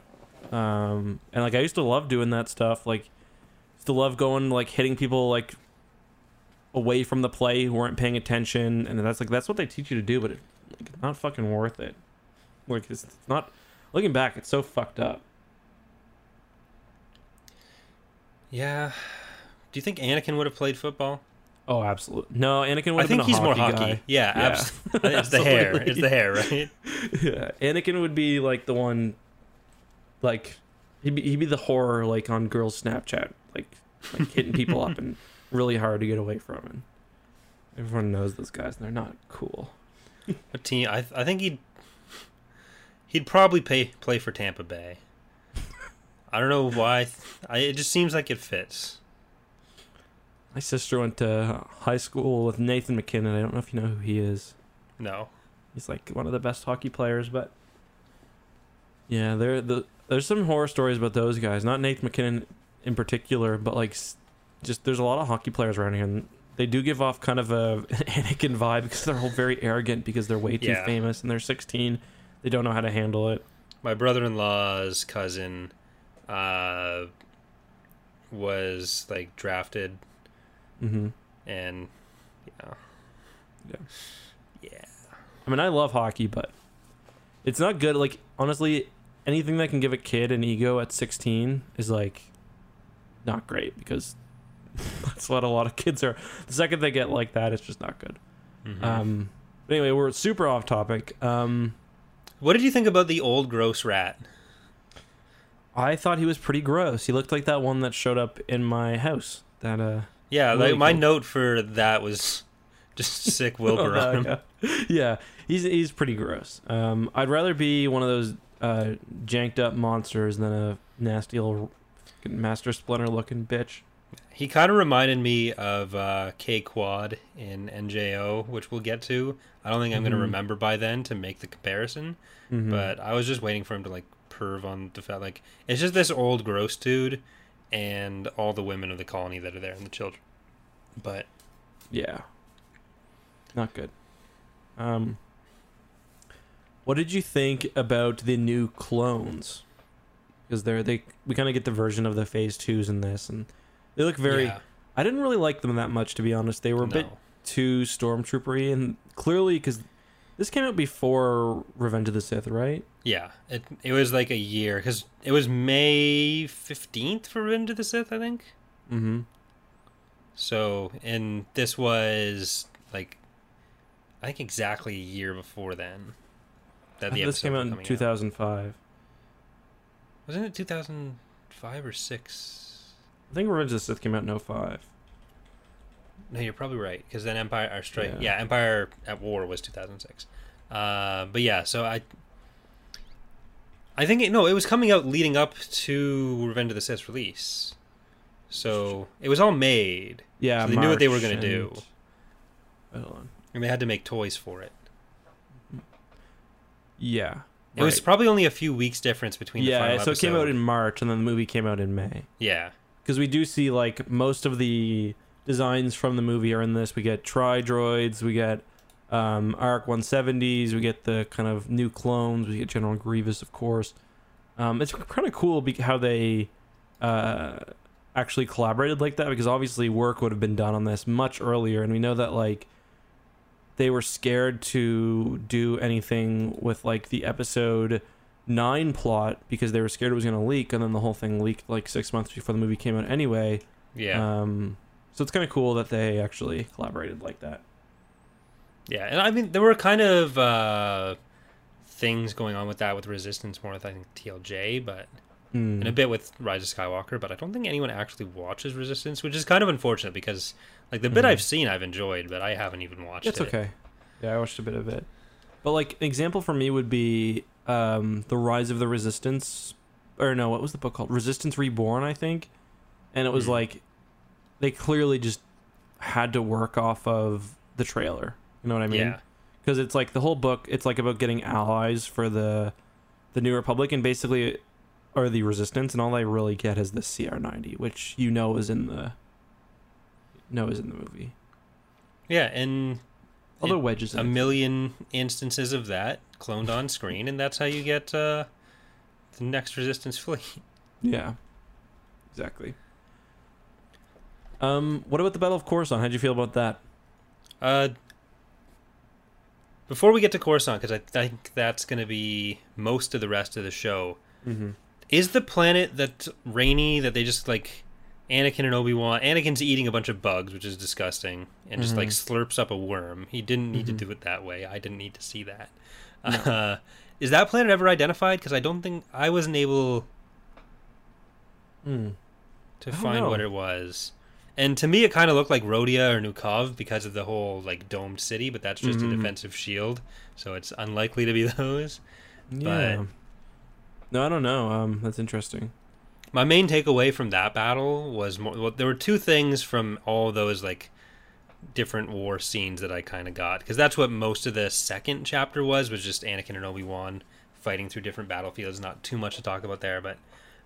Um and like I used to love doing that stuff, like used to love going like hitting people like away from the play who weren't paying attention and that's like that's what they teach you to do, but it, like, it's not fucking worth it. Like it's, it's not looking back, it's so fucked up. Yeah. Do you think Anakin would have played football? Oh, absolutely. No, Anakin would I have think been a he's more hockey hockey. guy. Yeah, Yeah. abs- it's the hair. It's the hair, right? yeah, Anakin would be like the one, like he'd be, he'd be the horror like on girls' Snapchat, like like hitting people up and really hard to get away from. And everyone knows those guys, and they're not cool. What team? I I think he'd he'd probably pay play for Tampa Bay. I don't know why. I, it just seems like it fits. My sister went to high school with Nathan MacKinnon. I don't know if you know who he is. No. He's like one of the best hockey players, but yeah, there the there's some horror stories about those guys. Not Nathan MacKinnon in particular, but like just there's a lot of hockey players around here, and they do give off kind of a Anakin vibe because they're all very arrogant because they're way too Yeah. famous and they're 16. They don't know how to handle it. My brother-in-law's cousin uh was like drafted hmm and yeah. Yeah. Yeah. I mean, I love hockey, but it's not good. Like honestly, anything that can give a kid an ego at 16 is like not great because that's what a lot of kids are. The second they get like that, it's just not good. Mhm. Um, but anyway, we're super off topic. Um, what did you think about the old gross rat? I thought he was pretty gross. He looked like that one that showed up in my house. That uh, Yeah, Really like my cool. note for that was just sick Wilbur Oh, on him. yeah. yeah, he's he's pretty gross. Um, I'd rather be one of those uh, janked up monsters than a nasty old master splinter looking bitch. He kind of reminded me of uh, K Quad in NJO, which we'll get to. I don't think I'm going to remember by then to make the comparison, Mhm. but I was just waiting for him to like perv on the fact like it's just this old gross dude and all the women of the colony that are there and the children. But yeah, not good. Um, what did you think about the new clones? Because they're they we kind of get the version of the phase twos in this, and they look very. yeah, I didn't really like them that much, to be honest. They were a bit too stormtroopery, and clearly because this came out before Revenge of the Sith, right? Yeah, it it was like a year because it was May fifteenth for Revenge of the Sith, I think. Mm-hmm. So, and this was like, I think exactly a year before then. That the This came out in coming 2005. Wasn't it 2005 or six? I think Revenge of the Sith came out in 05. No, you're probably right because then Empire or Strike. Yeah. Yeah. Empire at War was 2006. Uh, but yeah, so I. I think it, no, it was coming out leading up to Revenge of the Sith release, so it was all made, Yeah, So they knew what they were gonna do. and- Hold on. and they had to make toys for it. Yeah. It was probably only a few weeks difference between. the yeah, final so it came out in March, and then the movie came out in May. Yeah, Because we do see like most of the designs from the movie are in this. We get tri droids, we get um, ARC 170s, we get the kind of new clones, we get General Grievous, of course. Um, it's kind of cool be- how they uh, actually collaborated like that because obviously work would have been done on this much earlier, and we know that like they were scared to do anything with like the episode nine plot because they were scared it was going to leak, and then the whole thing leaked like six months before the movie came out anyway. yeah, Um, so it's kind of cool that they actually collaborated like that. yeah. And I mean, there were kind of uh, things going on with that with Resistance more with I think TLJ, but Mm. and a bit with Rise of Skywalker. But I don't think anyone actually watches Resistance, which is kind of unfortunate because like the bit Mhm. I've seen, I've enjoyed, but I haven't even watched It's it. okay. Yeah, I watched a bit of it. But like an example for me would be um, the Rise of the Resistance, or no, what was the book called? Resistance Reborn, I think. And it was Hmm. like they clearly just had to work off of the trailer. You know what I mean? Yeah, because it's like the whole book it's like about getting allies for the the new republic and basically or the resistance and all they really get is the cr90 which you know is in the know is in the movie yeah, and although It- wedge is in a million instances of that cloned on screen, and that's how you get uh, the next Resistance fleet. yeah exactly um what about the battle of coruscant how'd you feel about that Uh, before we get to Coruscant, because I think that's going to be most of the rest of the show, mm-hmm. is the planet that rainy that they just like Anakin and Obi Wan? Anakin's eating a bunch of bugs, which is disgusting, and just like Mhm. slurps up a worm. He didn't need Mhm. to do it that way. I didn't need to see that. No. Uh, is that planet ever identified? Because I don't think I wasn't able mm. to I find what it was. And to me, it kind of looked like Rhodia or Nukov because of the whole like domed city, but that's just Mhm. a defensive shield, so it's unlikely to be those. yeah no i don't know um that's interesting My main takeaway from that battle was more. Well, there were two things from all those like different war scenes that I kind of got because that's what most of the second chapter was was just Anakin and Obi Wan fighting through different battlefields. Not too much to talk about there, but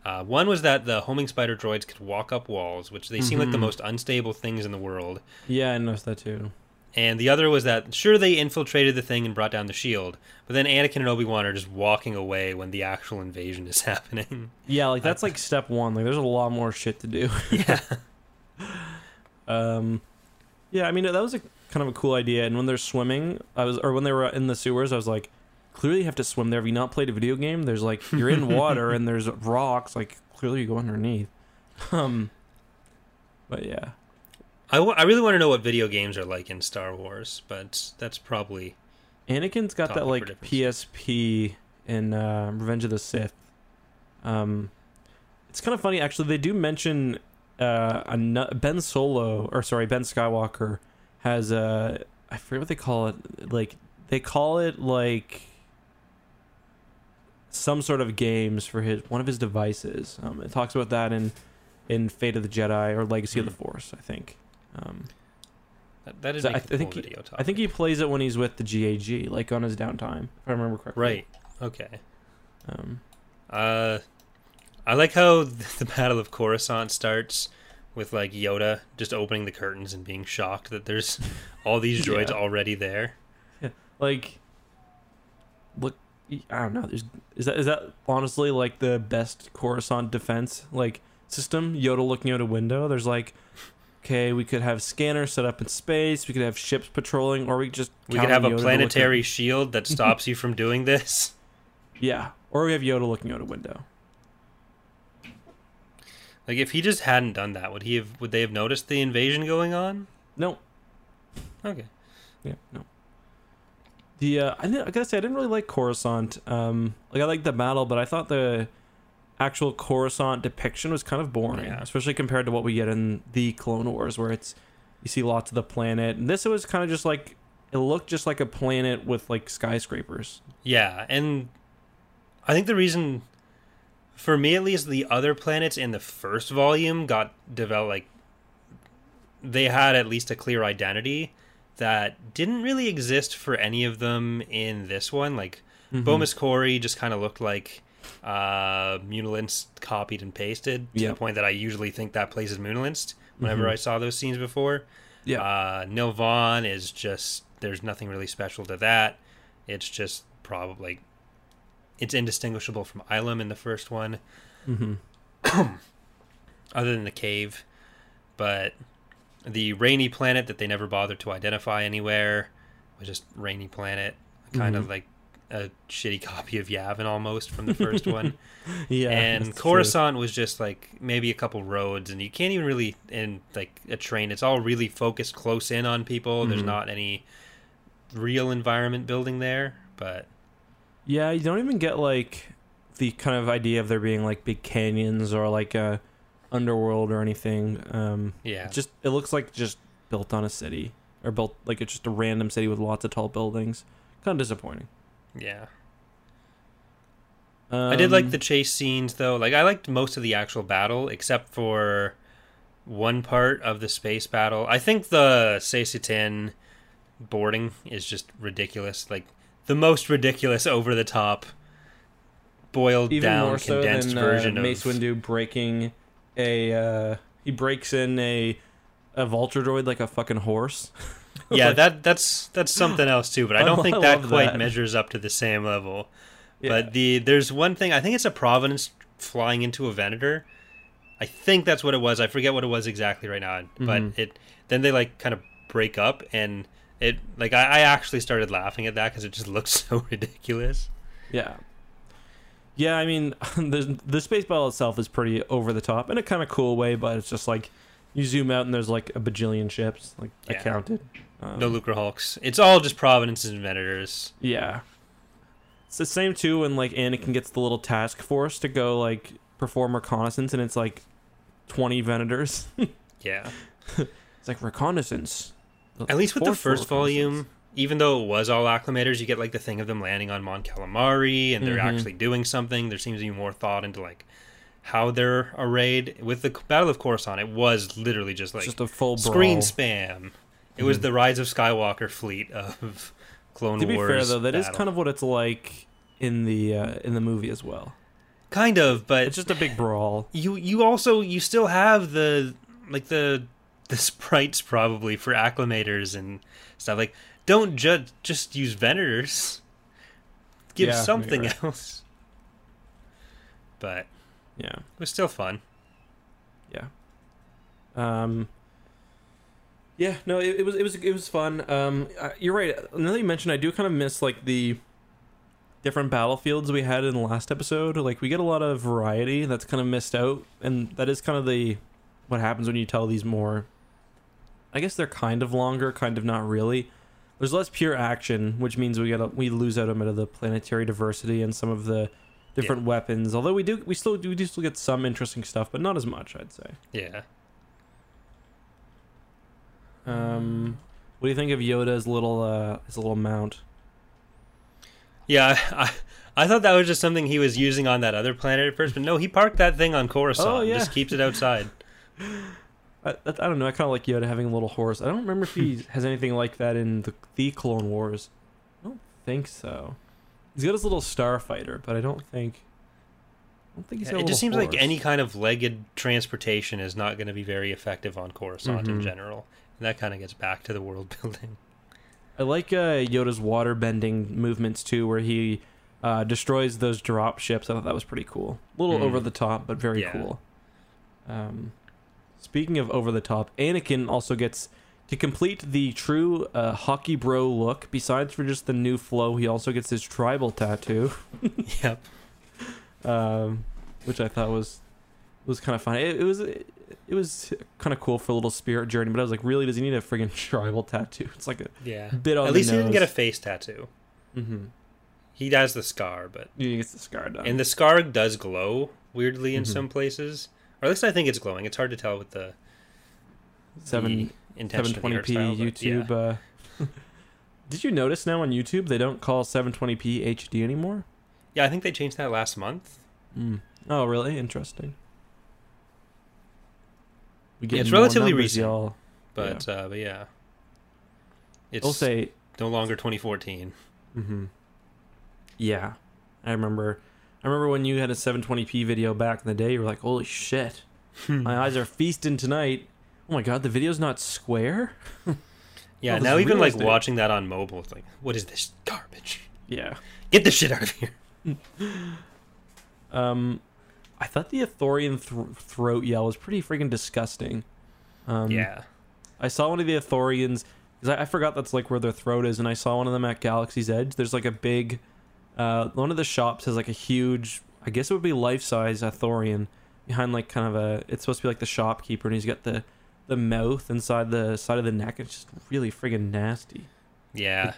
uh, one was that the homing spider droids could walk up walls, which they seem like the Mhm. most unstable things in the world. yeah i noticed that too And the other was that sure they infiltrated the thing and brought down the shield, but then Anakin and Obi Wan are just walking away when the actual invasion is happening. yeah like that's like step one like there's a lot more shit to do yeah. Um, yeah, I mean that was a kind of a cool idea. And when they're swimming, I was, or when they were in the sewers, I was like, clearly you have to swim there. Have you not played a video game? There's like you're in water and there's rocks. Like clearly you go underneath. Um, but yeah, I, w- I really want to know what video games are like in Star Wars, but that's probably Anakin's got that like. PSP in uh, Revenge of the Sith. Um, it's kind of funny actually. They do mention uh, a nu- Ben Solo, or sorry, Ben Skywalker has a I forget what they call it. Like they call it like some sort of games for his one of his devices. Um, it talks about that in in Fate of the Jedi or Legacy of the Hmm. Force, I think. Um, that, that is So I I think he- topic. I think he plays it when he's with the GAG, like on his downtime, if I remember correctly. right. Okay. Um, Uh, I like how the Battle of Coruscant starts with like Yoda just opening the curtains and being shocked that there's all these droids Yeah. already there. Yeah. like, look, I don't know. There's is that is that honestly like the best Coruscant defense like system? Yoda looking out a window. There's like, okay, we could have scanners set up in space. We could have ships patrolling, or we could just We could have a Yoda to planetary shield that stops you from doing this. yeah, or we have Yoda looking out a window. Like if he just hadn't done that, would he have? Would they have noticed the invasion going on? No, Okay. Yeah, no. The uh, I, didn't- I gotta say I didn't really like Coruscant. Um, like I liked the battle, but I thought the actual Coruscant depiction was kind of boring, Yeah. especially compared to what we get in the Clone Wars, where it's you see lots of the planet. And this was kind of just like it looked just like a planet with like skyscrapers. Yeah, and I think the reason, for me at least, the other planets in the first volume got developed like they had at least a clear identity that didn't really exist for any of them in this one. Like Mhm. Bomus Corey just kind of looked like uh Muunilinst copied and pasted to Yep. the point that I usually think that place is Muunilinst whenever Mhm. I saw those scenes before. Yeah. Uh, Nelvaan is just there's nothing really special to that. It's just probably it's indistinguishable from Ilum in the first one, Mm-hmm. other than the cave. But the rainy planet that they never bothered to identify anywhere was just rainy planet, kind of Mhm. like a shitty copy of Yavin almost from the first one. Yeah. and that's true. Coruscant was just like maybe a couple roads, and you can't even really in like a train. It's all really focused close in on people. There's Mhm. not any real environment building there, but Yeah, you don't even get like the kind of idea of there being like big canyons or like a underworld or anything. Um, yeah, it just it looks like just built on a city or built like it's just a random city with lots of tall buildings. Kind of disappointing. yeah. Um, I did like the chase scenes though. Like I liked most of the actual battle, except for one part of the space battle. I think the Saesee Tiin boarding is just ridiculous. Like the most ridiculous, over the top, boiled even down, more so condensed than version uh, of Mace Windu breaking a uh, he breaks in a a vulture droid like a fucking horse. yeah, Like, that that's that's something else too. But I I don't lo- think I that quite that. measures up to the same level. yeah. But the there's one thing I think it's a Providence flying into a Venator. I think that's what it was. I forget what it was exactly right now. But Mhm. it then they like kind of break up and it like I, I actually started laughing at that because it just looks so ridiculous. Yeah. Yeah, I mean, the the space battle itself is pretty over the top in a kind of cool way, but it's just like you zoom out and there's like a bajillion ships, like I counted. Um, No Lucrehulks. It's all just Providences and Venators. Yeah. It's the same too when like Anakin gets the little task force to go like perform reconnaissance, and it's like twenty Venators. Yeah. It's like reconnaissance. At least with the first volume, even though it was all Acclamators, you get like the thing of them landing on Mon Calamari and they're Mhm. actually doing something. There seems to be more thought into like how they're arrayed. With the Battle of Coruscant, it was literally just like just a full screen brawl. spam. It was Mhm. the Rise of Skywalker fleet of Clone To be Wars. fair though, that is battle. kind of what it's like in the uh, in the movie as well. kind of, but It's just a big brawl. you you also you still have the like the the sprites probably for Acclamators and stuff like don't ju- just use venators give Yeah, something right. else but Yeah. it was still fun Yeah. Um. Yeah, no, it, it was it was it was fun. Um, uh, you're right. That you mentioned, I do kind of miss like the different battlefields we had in the last episode. Like we get a lot of variety that's kind of missed out, and that is kind of the what happens when you tell these more. I guess they're kind of longer, kind of not really. There's less pure action, which means we get we lose out a bit of the planetary diversity and some of the different weapons. Although we do we still we do still get some interesting stuff, but not as much, I'd say. yeah Um, what do you think of Yoda's little uh his little mount? yeah I, I thought that was just something he was using on that other planet at first but no he parked that thing on Coruscant Oh, yeah. just keeps it outside I, I don't know. I kind of like Yoda having a little horse. I don't remember if he has anything like that in the the Clone Wars. I don't think so. He's got his little starfighter, but I don't think. I don't think he's got a it just seems like any kind of legged transportation is not going to be very effective on Coruscant in Mhm. general and that kind of gets back to the world building I like uh, Yoda's water bending movements too, where he uh, destroys those drop ships. I thought that was pretty cool. A little Mm. over the top, but very Yeah. cool. Um, speaking of over the top, Anakin also gets to complete the true uh, hockey bro look. Besides for just the new flow, he also gets his tribal tattoo, yep um, which I thought was was kind of fun. It, it was it was kind of cool for a little spirit journey, but I was like, really, does he need a friggin' tribal tattoo? It's like a Yeah. bit on At least he didn't get a face tattoo. mm-hmm. He has the scar, but He gets the scar done. and the scar does glow, weirdly in Mhm. some places, or at least I think it's glowing. It's hard to tell with the Seven the intention of the art 720p style, but yeah. YouTube. Uh, did you notice now on YouTube they don't call 720p HD anymore? Yeah, I think they changed that last month. Mm. Oh, really? Interesting. We Yeah, it's relatively numbers, recent. y'all. But yeah, uh, but yeah, it's I'll say, no longer 2014. hmm yeah. I remember. I remember when you had a 720p video back in the day. You were like, "Holy shit, my eyes are feasting tonight." Oh my god, the video's not square. Yeah, now even like estate. watching that on mobile, it's like, what is this garbage? Yeah. Get this shit out of here. Um, I thought the Ithorian th- throat yell was pretty freaking disgusting. Um, yeah, I saw one of the Ithorians because I, I forgot that's like where their throat is, and I saw one of them at Galaxy's Edge. There's like a big, uh, one of the shops has like a huge, I guess it would be life size Ithorian behind like kind of a. It's supposed to be like the shopkeeper, and he's got the the mouth inside the side of the neck. It's just really friggin' nasty. yeah.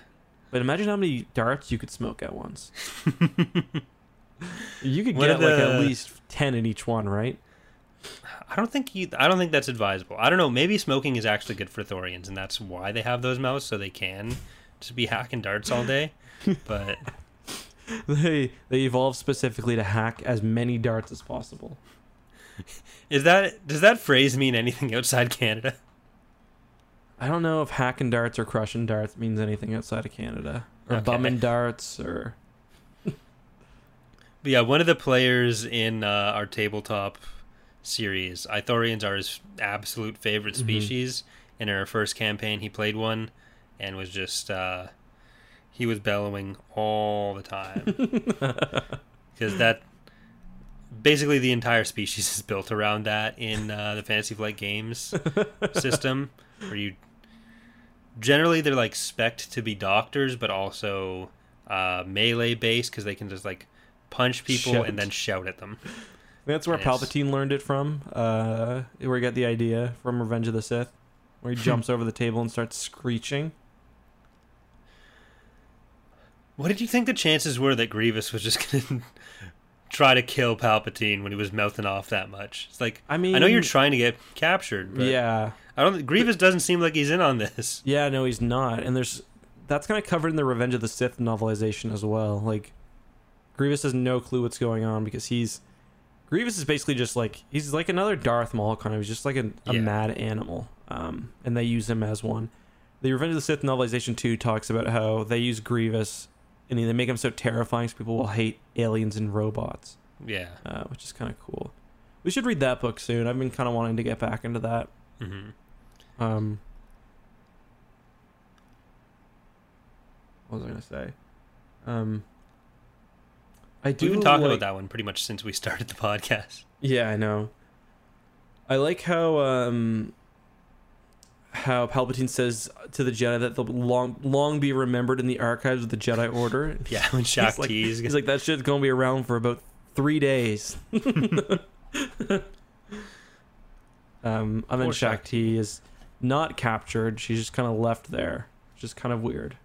But imagine how many darts you could smoke at once. you could What get are like at least ten in each one, right? I don't think you, I don't think that's advisable. I don't know. Maybe smoking is actually good for Thorians, and that's why they have those mouths so they can just be hacking darts all day. But They they evolved specifically to hack as many darts as possible. is that does that phrase mean anything outside Canada? I don't know if hacking darts or crushing darts means anything outside of Canada. Or Okay. bumming darts or But yeah, one of the players in uh, our tabletop series, Ithorians are his absolute favorite Mhm. species. In our first campaign, he played one and was just uh, he was bellowing all the time because that basically the entire species is built around that in uh, the Fantasy Flight Games system, where you generally they're like spec to be doctors, but also uh, melee based because they can just like punch people Shout. and then shout at them. That's where Yes. Palpatine learned it from. Uh, where he got the idea from Revenge of the Sith, where he jumps over the table and starts screeching. What did you think the chances were that Grievous was just gonna try to kill Palpatine when he was mouthing off that much? It's like I mean, I know you're trying to get captured, but yeah, I don't. Grievous doesn't seem like he's in on this. yeah. No, he's not. And there's that's kind of covered in the Revenge of the Sith novelization as well. Like Grievous has no clue what's going on because he's Grievous is basically just like he's like another Darth Maul kind of. He's just like a, a Yeah. mad animal, um, and they use him as one. The Revenge of the Sith novelization two talks about how they use Grievous and they make them so terrifying so people will hate aliens and robots, Yeah. uh, which is kind of cool. We should read that book soon. I've been kind of wanting to get back into that. hmm Um, what was I gonna say? Um, I do. We've been talking like- about that one pretty much since we started the podcast. Yeah, I know. I like how um how Palpatine says to the Jedi that they'll long long be remembered in the archives of the Jedi Order. Yeah, when He's Shaq like- T's He's like that shit's gonna be around for about three days. um, and then Shaak Ti is not captured. She's just kind of left there, which is kind of weird.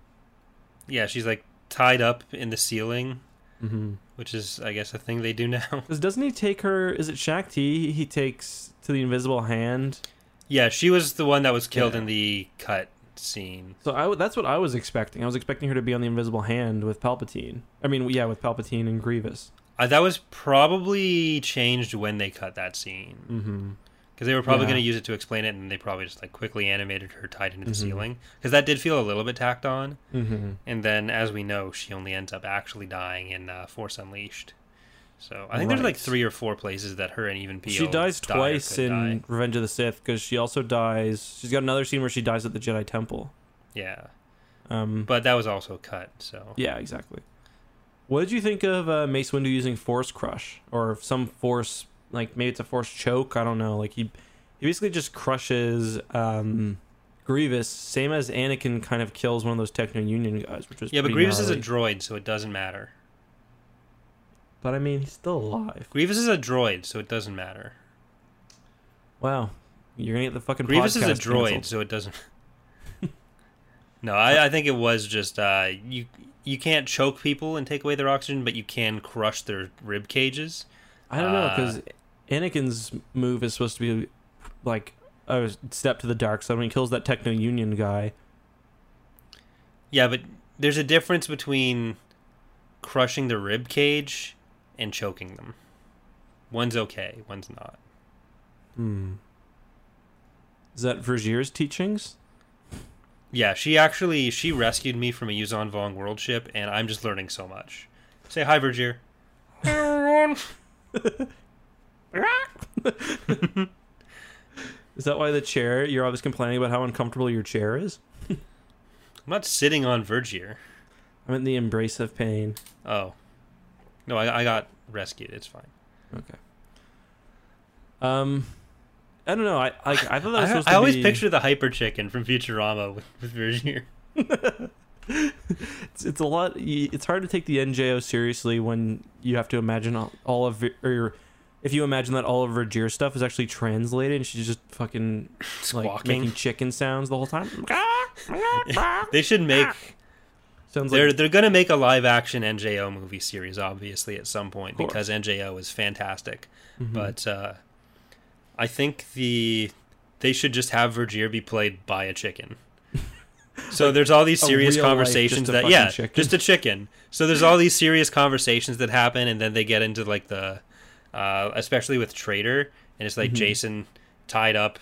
yeah, she's like tied up in the ceiling, Mm-hmm. which is I guess a thing they do now. Doesn't he take her? Is it Shaak Ti? He takes to the Invisible Hand. Yeah, she was the one that was killed Yeah. in the cut scene. So I, w- that's what I was expecting. I was expecting her to be on the Invisible Hand with Palpatine. I mean, yeah, with Palpatine and Grievous. Uh, that was probably changed when they cut that scene Mm-hmm. because they were probably Yeah. going to use it to explain it, and they probably just like quickly animated her tied into the Mhm. ceiling because that did feel a little bit tacked on. Mm-hmm. And then, as we know, she only ends up actually dying in uh, Force Unleashed. So I think there's like three or four places that her and even Pio She dies die twice in die. Revenge of the Sith because she also dies. She's got another scene where she dies at the Jedi Temple. Yeah, Um, but that was also cut. So yeah, exactly. What did you think of uh, Mace Windu using Force Crush or some Force like maybe it's a Force choke? I don't know. Like he he basically just crushes um, Grievous, same as Anakin kind of kills one of those Techno Union guys, which was yeah, but Grievous is a droid, so it doesn't matter. But I mean, he's still alive. Grievous is a droid, so it doesn't matter. Wow, you're gonna get the fucking Grievous is a droid, canceled. so it doesn't. no, I, I think it was just uh, you. You can't choke people and take away their oxygen, but you can crush their rib cages. I don't know Uh, because Anakin's move is supposed to be like a step to the dark side when he kills that Techno Union guy. Yeah, but there's a difference between crushing the rib cage and choking them. One's okay, one's not. Hmm. Is that Vergere's teachings? Yeah, she actually she rescued me from a Yuuzhan Vong world ship, and I'm just learning so much. Say hi, Vergere. Is that why the chair? You're always complaining about how uncomfortable your chair is. I'm not sitting on Vergere. I'm in the embrace of pain. Oh, no, I, I got rescued. It's fine. Okay. Um, I don't know. I like. I thought that was I, supposed I to always be. picture the hyper chicken from Futurama with, with Vergere. It's, it's a lot. It's hard to take the NJO seriously when you have to imagine all, all of or if you imagine that all of Vergere's stuff is actually translated and she's just fucking like making chicken sounds the whole time. They should make Sounds they're like they're gonna make a live action NJO movie series, obviously, at some point because NJO is fantastic. Mhm. But uh, I think the they should just have Vergere be played by a chicken. So there's all these serious real life, conversations that yeah, chicken. just a chicken. So there's all these serious conversations that happen, and then they get into like the, uh, especially with Traitor, and it's like Mhm. Jacen tied up,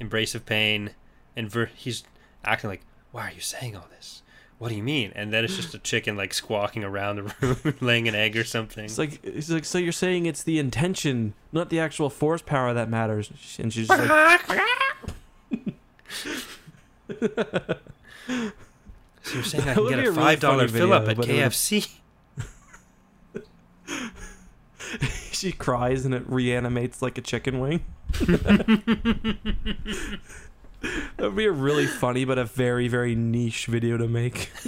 embrace of pain, and Ver- he's acting like, "Why are you saying all this? What do you mean?" And then it's just a chicken like squawking around the room, laying an egg or something. it's like it's like so you're saying it's the intention, not the actual force power that matters. And she's just like, so you're saying I can get a five dollar funny fill up at KFC? she cries and it reanimates like a chicken wing. That would be a really funny but a very very niche video to make.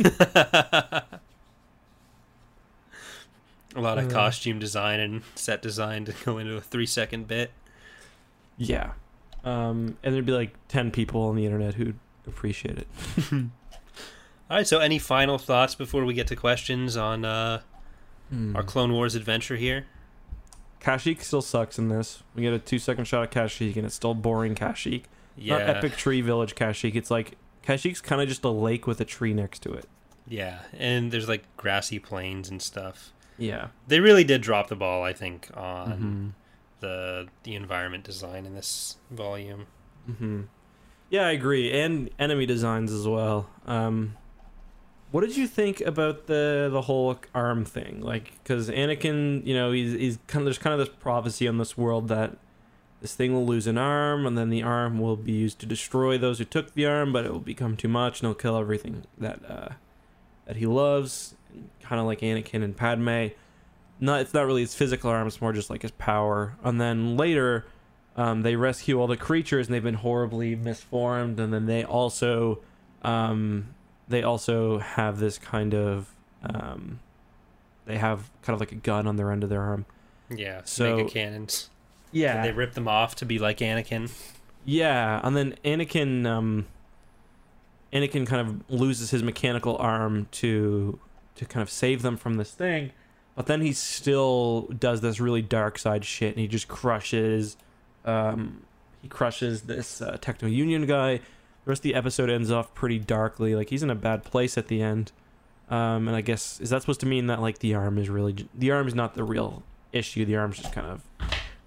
a lot of Uh. costume design and set design to go into a three second bit. Yeah. Um, and there'd be like 10 people on the internet who'd appreciate it. All right, so any final thoughts before we get to questions on uh, Hmm. our Clone Wars adventure here? Kashyyyk still sucks in this. We get a two second shot of Kashyyyk and it's still boring Kashyyyk. Yeah, Not Epic Tree Village Kashyyyk. It's like Kashyyyk's kind of just a lake with a tree next to it. yeah, and there's like grassy plains and stuff. Yeah. They really did drop the ball, I think, on Mm-hmm. the the environment design in this volume. Mm-hmm. Yeah, I agree, and enemy designs as well. Um, what did you think about the the whole arm thing? Like, because Anakin, you know, he's he's kind of there's kind of this prophecy on this world that this thing will lose an arm, and then the arm will be used to destroy those who took the arm, but it will become too much, and it'll kill everything that uh, that he loves. Kind of like Anakin and Padme. Not it's not really his physical arm; it's more just like his power. And then later, um, they rescue all the creatures and they've been horribly misformed and then they also um, they also have this kind of um, they have kind of like a gun on their end of their arm Yeah, So- mega cannons. Yeah. They rip them off to be like Anakin. yeah and then anakin um, anakin kind of loses his mechanical arm to to kind of save them from this thing but then he still does this really dark side shit and he just crushes um, he crushes this uh, techno union guy. The rest of the episode ends off pretty darkly like he's in a bad place at the end. Um, and i guess is that supposed to mean that like the arm is really the arm is not the real issue the arm's just kind of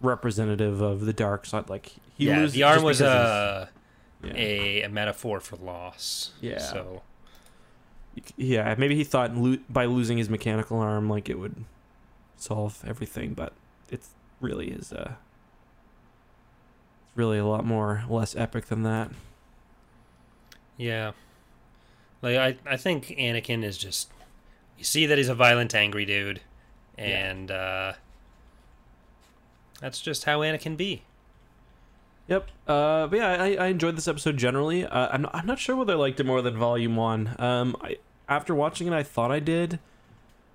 representative of the dark side like he yeah, loses the arm was a, yeah. a a metaphor for loss. Yeah. So yeah maybe he thought lo- by losing his mechanical arm like it would solve everything but it really is uh it's really a lot more less epic than that yeah, like I I think Anakin is just you see that he's a violent, angry dude, Yeah. and uh, that's just how Anakin be. Yep. Uh, but yeah, I, I enjoyed this episode generally. Uh, I'm not, I'm not sure whether I liked it more than Volume One. Um, I, after watching it, I thought I did,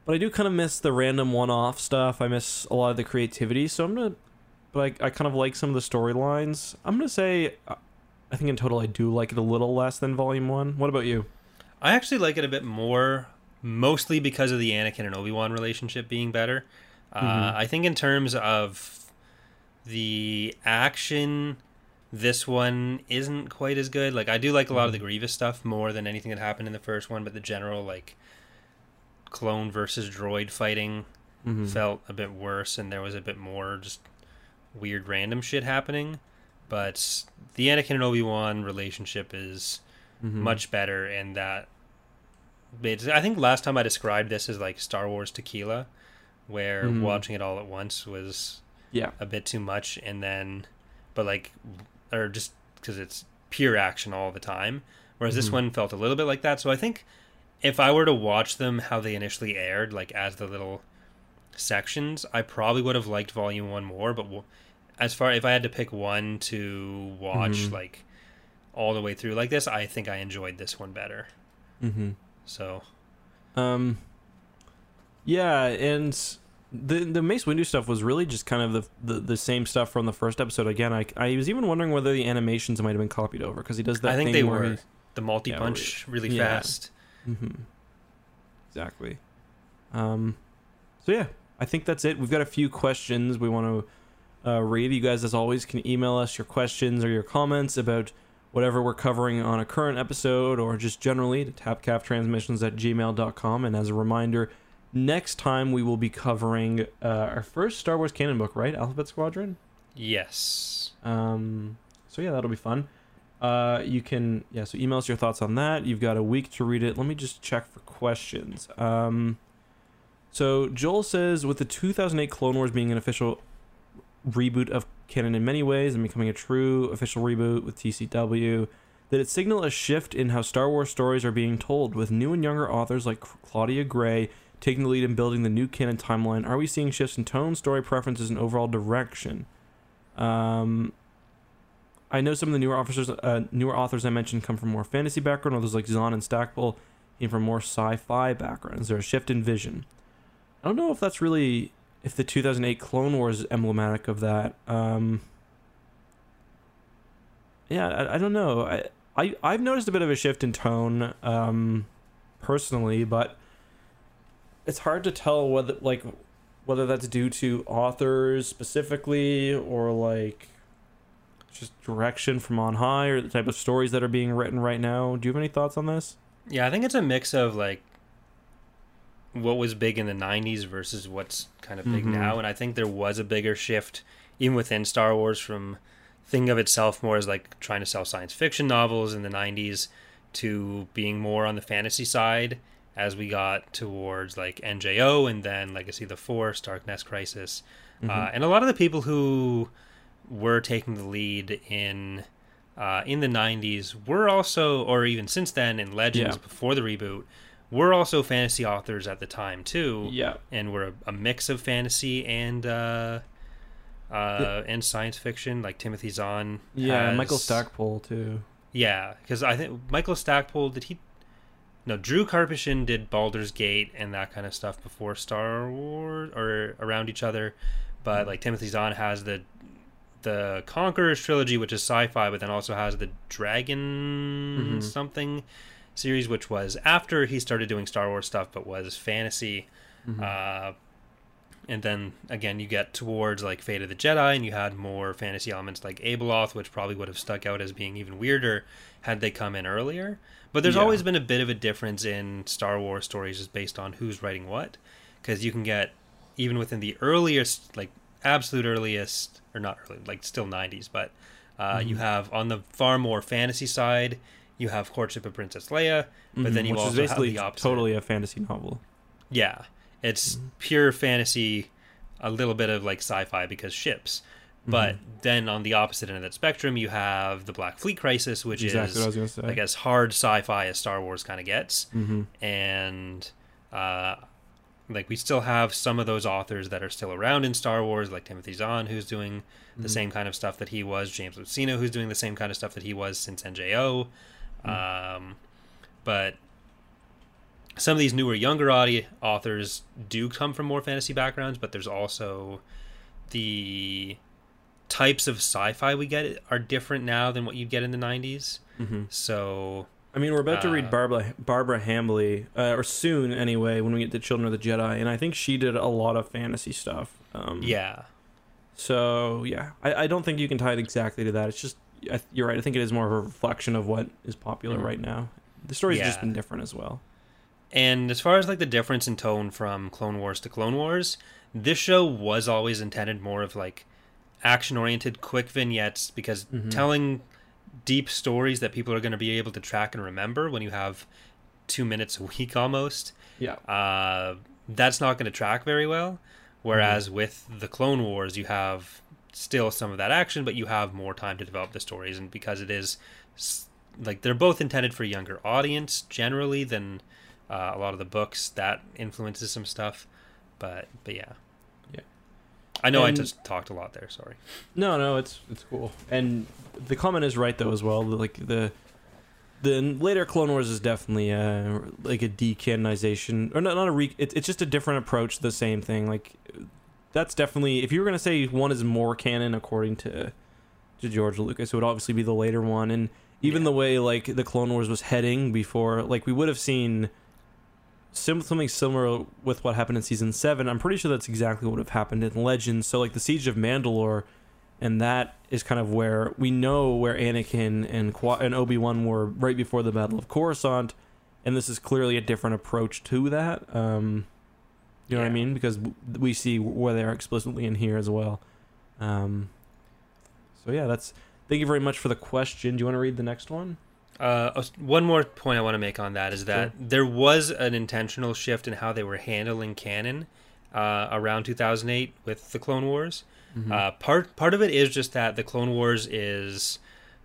but I do kind of miss the random one-off stuff. I miss a lot of the creativity. So I'm gonna, but I, I kind of like some of the storylines. I'm gonna say, uh, I think in total I do like it a little less than Volume One. What about you? I actually like it a bit more, mostly because of the Anakin and Obi Wan relationship being better. Uh, Mhm. I think in terms of the action, this one isn't quite as good. Like I do like a lot of the Mhm. Grievous stuff more than anything that happened in the first one, but the general like clone versus droid fighting Mhm. felt a bit worse, and there was a bit more just weird random shit happening. But the Anakin and Obi Wan relationship is Mhm. much better in that. It's, I think last time I described this as like Star Wars tequila, where Mhm. watching it all at once was yeah. a bit too much, and then, but like, or just because it's pure action all the time. Whereas this Mhm. one felt a little bit like that. So I think if I were to watch them how they initially aired, like as the little sections, I probably would have liked Volume One more. But w- as far if I had to pick one to watch, Mhm. like all the way through like this, I think I enjoyed this one better. Mm-hmm. So Um, yeah, and the the Mace Windu stuff was really just kind of the, the the same stuff from the first episode. Again, I I was even wondering whether the animations might have been copied over because he does that. I think thing they where were. the multi Yeah, punch really yeah. fast. Mhm. Exactly. Um, so yeah, I think that's it. We've got a few questions we want to uh, read. You guys, as always, can email us your questions or your comments about whatever we're covering on a current episode or just generally to tapcaftransmissions at gmail.com. And as a reminder, next time we will be covering uh, our first Star Wars canon book, right? Alphabet Squadron. Yes. Um, so yeah, that'll be fun. Uh, you can yeah. So email us your thoughts on that. You've got a week to read it. Let me just check for questions. Um, so Joel says with the 2008 Clone Wars being an official reboot of canon in many ways and becoming a true official reboot with TCW, did it signal a shift in how Star Wars stories are being told with new and younger authors like Claudia Gray taking the lead in building the new canon timeline? Are we seeing shifts in tone, story preferences, and overall direction? Um, I know some of the newer officers, uh, newer authors I mentioned come from more fantasy background. Others like Zahn and Stackpole came from more sci-fi backgrounds. There's a shift in vision. I don't know if that's really if the 2008 Clone Wars is emblematic of that. Um, yeah, I, I don't know. I, I I've noticed a bit of a shift in tone, um, personally, but it's hard to tell whether like whether that's due to authors specifically or like just direction from on high or the type of stories that are being written right now. Do you have any thoughts on this? Yeah, I think it's a mix of like what was big in the 90s versus what's kind of big Mhm. now and I think there was a bigger shift even within Star Wars from thinking of itself more as like trying to sell science fiction novels in the 90s to being more on the fantasy side as we got towards like NJO and then Legacy of the Force, Dark Nest Crisis. Mm-hmm. Uh, and a lot of the people who were taking the lead in uh, in the 90s were also or even since then in legends Yeah. before the reboot were also fantasy authors at the time too yeah. and were a, a mix of fantasy and uh, uh, and science fiction like timothy zahn Yeah, has- Michael Stackpole too. yeah because i think michael stackpole did he no drew karpyshyn did baldur's gate and that kind of stuff before star wars or around each other but like timothy zahn has the the conquerors trilogy which is sci-fi but then also has the dragon Mhm. something series which was after he started doing star wars stuff but was fantasy Mhm. uh, and then again, you get towards like Fate of the Jedi, and you had more fantasy elements like Abeloth, which probably would have stuck out as being even weirder had they come in earlier. But there's Yeah. always been a bit of a difference in Star Wars stories just based on who's writing what, because you can get even within the earliest, like absolute earliest, or not early, like still 90s, but uh, you Mhm. have on the far more fantasy side, you have Courtship of Princess Leia, but then Mhm, you which also is basically have the opposite. totally a fantasy novel. Yeah, it's Mhm. pure fantasy, a little bit of like sci-fi because ships. But Mhm. then on the opposite end of that spectrum, you have the Black Fleet Crisis, which exactly I is say. like as hard sci-fi as Star Wars kind of gets, hmm and uh, like we still have some of those authors that are still around in Star Wars, like Timothy Zahn, who's doing the Mhm. same kind of stuff that he was, James Luceno, who's doing the same kind of stuff that he was since NJO. Mm. Um, but some of these newer, younger audi- authors do come from more fantasy backgrounds, but there's also the types of sci-fi we get are different now than what you'd get in the 90s. hmm So I mean, we're about to read Uh, Barbara Barbara Hambly, uh, or soon anyway, when we get to Children of the Jedi, and I think she did a lot of fantasy stuff. Um, Yeah. So yeah, I, I don't think you can tie it exactly to that. It's just I, you're right. I think it is more of a reflection of what is popular Mhm. right now. The story's just been different as well. And as far as like the difference in tone from Clone Wars to Clone Wars, this show was always intended more of like action oriented quick vignettes because Mhm. telling deep stories that people are going to be able to track and remember when you have 2 minutes a week almost Yeah. uh, that's not going to track very well. Whereas with the Clone Wars, you have still some of that action, but you have more time to develop the stories, and because it is like they're both intended for a younger audience generally than uh, a lot of the books, that influences some stuff. But but Yeah. I know I just talked a lot there. Sorry. No, no, it's it's cool. And the comment is right though as well. Like the the later Clone Wars is definitely uh like a decanonization or not not a re. It, it's just a different approach to the same thing. Like that's definitely if you were gonna say one is more canon according to to George Lucas, it would obviously be the later one. And even Yeah. the way like the Clone Wars was heading before, like we would have seen. Sim- something similar with what happened in season seven. I'm pretty sure that's exactly what would have happened in Legends. So, like the Siege of Mandalore, and that is kind of where we know where Anakin and Qua- and Obi Wan were right before the Battle of Coruscant, and this is clearly a different approach to that. Um, you know what I mean? Because we see where they are explicitly in here as well. Um, so yeah, that's. Thank you very much for the question. Do you want to read the next one? Uh, one more point I want to make on that is that there was an intentional shift in how they were handling canon uh, around 2008 with the Clone Wars. Mm-hmm. Uh, part part of it is just that the Clone Wars is,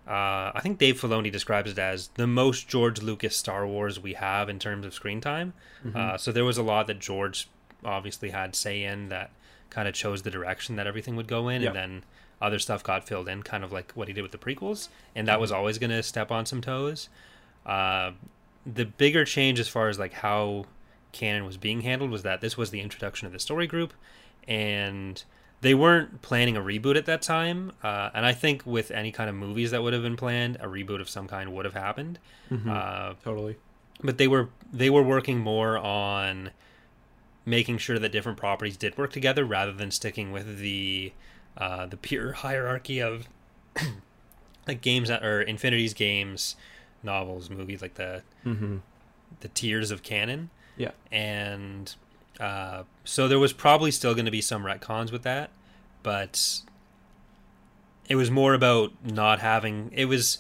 uh, I think Dave Filoni describes it as the most George Lucas Star Wars we have in terms of screen time. Mm-hmm. Uh, so there was a lot that George obviously had say in that kind of chose the direction that everything would go in, Yep. and then other stuff got filled in, kind of like what he did with the prequels, and that was always going to step on some toes. Uh, the bigger change as far as like how canon was being handled was that this was the introduction of the story group, and they weren't planning a reboot at that time. Uh, and I think with any kind of movies that would have been planned, a reboot of some kind would have happened. Mhm. Uh, totally. but they were they were working more on making sure that different properties did work together rather than sticking with the uh, the pure hierarchy of like games that or Infinity's games, novels, movies, like the Mm-hmm. the tiers of canon. Yeah. And uh, so there was probably still going to be some retcons with that, but it was more about not having. It was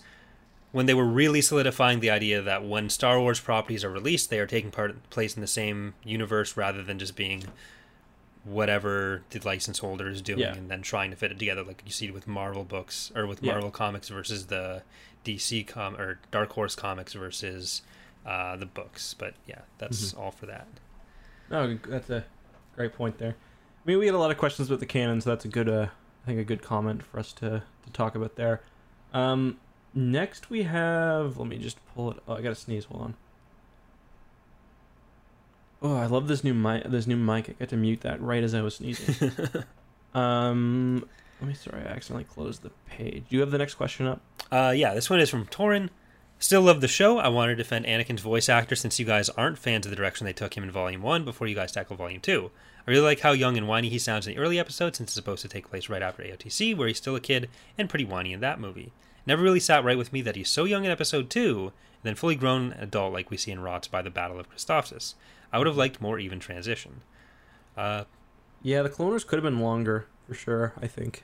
when they were really solidifying the idea that when Star Wars properties are released, they are taking part place in the same universe rather than just being whatever the license holder is doing Yeah. and then trying to fit it together like you see with Marvel books or with Yeah. Marvel comics versus the DC com or Dark Horse comics versus uh, the books. But yeah, that's Mm-hmm. all for that. No, that's a great point there. I mean, we had a lot of questions about the canon, so that's a good, uh, I think, a good comment for us to, to talk about there. Um, next we have. Let me just pull it. Oh, I gotta sneeze. Hold on. Oh, I love this new mic. This new mic. I got to mute that right as I was sneezing. um, let me. Sorry, I accidentally closed the page. Do you have the next question up? Uh, yeah, this one is from Torin. Still love the show. I want to defend Anakin's voice actor since you guys aren't fans of the direction they took him in Volume 1 before you guys tackle Volume 2. I really like how young and whiny he sounds in the early episodes since it's supposed to take place right after AOTC, where he's still a kid and pretty whiny in that movie. Never really sat right with me that he's so young in Episode 2, and then fully grown adult like we see in Rots by the Battle of Christophsis. I would have liked more even transition. Uh, Yeah, the Clone Wars could have been longer for sure. I think.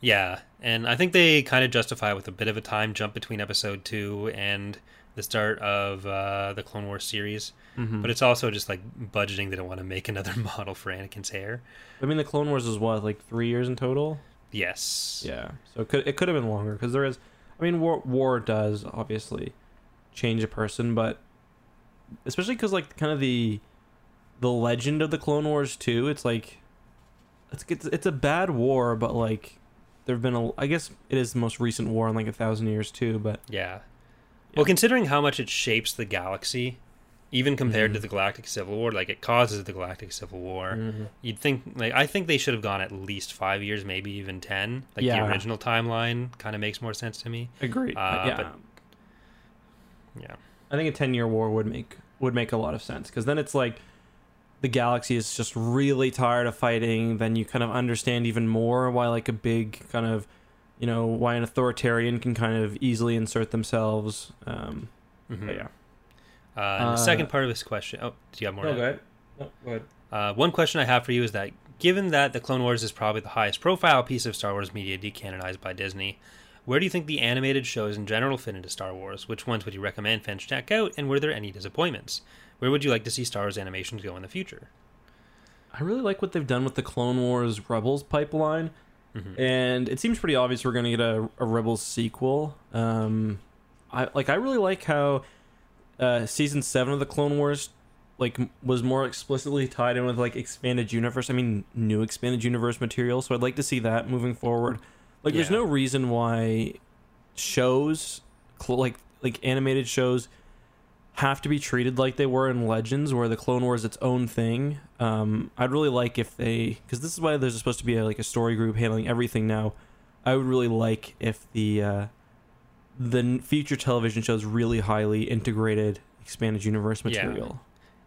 Yeah, and I think they kind of justify it with a bit of a time jump between episode two and the start of uh, the Clone Wars series. Mm-hmm. But it's also just like budgeting. They don't want to make another model for Anakin's hair. I mean, the Clone Wars is what like three years in total. Yes. Yeah, so it could it could have been longer because there is. I mean, war war does obviously change a person, but especially because like kind of the the legend of the Clone Wars too. It's like it's it's, it's a bad war, but like there have been a. I guess it is the most recent war in like a thousand years too. But Yeah. Well, considering how much it shapes the galaxy, even compared to Mhm. the Galactic Civil War, like it causes the Galactic Civil War. Mhm. You'd think, like, I think they should have gone at least five years, maybe even ten. Like Yeah. the original timeline kind of makes more sense to me. agreed. Uh, yeah, but- Yeah. I think a ten year war would make would make a lot of sense because then it's like the galaxy is just really tired of fighting. Then you kind of understand even more why like a big kind of you know why an authoritarian can kind of easily insert themselves. Um, mm-hmm. but yeah. Uh, and the Uh, second part of this question. Oh, do you have more? to add? ahead. No, go ahead. Uh, one question I have for you is that given that the Clone Wars is probably the highest profile piece of Star Wars media decanonized by Disney, where do you think the animated shows in general fit into Star Wars? Which ones would you recommend fans check out, and were there any disappointments? Where would you like to see Star Wars animations go in the future? I really like what they've done with the Clone Wars Rebels pipeline. Mhm. and it seems pretty obvious we're going to get a, a Rebels sequel. Um, I like I really like how uh, season seven of the Clone Wars like was more explicitly tied in with like expanded universe. I mean, new expanded universe material. So I'd like to see that moving forward. Like, there's no reason why shows cl- like like animated shows have to be treated like they were in Legends, where the Clone Wars is its own thing. Um, I'd really like if they, because this is why there's supposed to be a, like a story group handling everything now. I would really like if the uh, the future television shows really highly integrated expanded universe Yeah. material.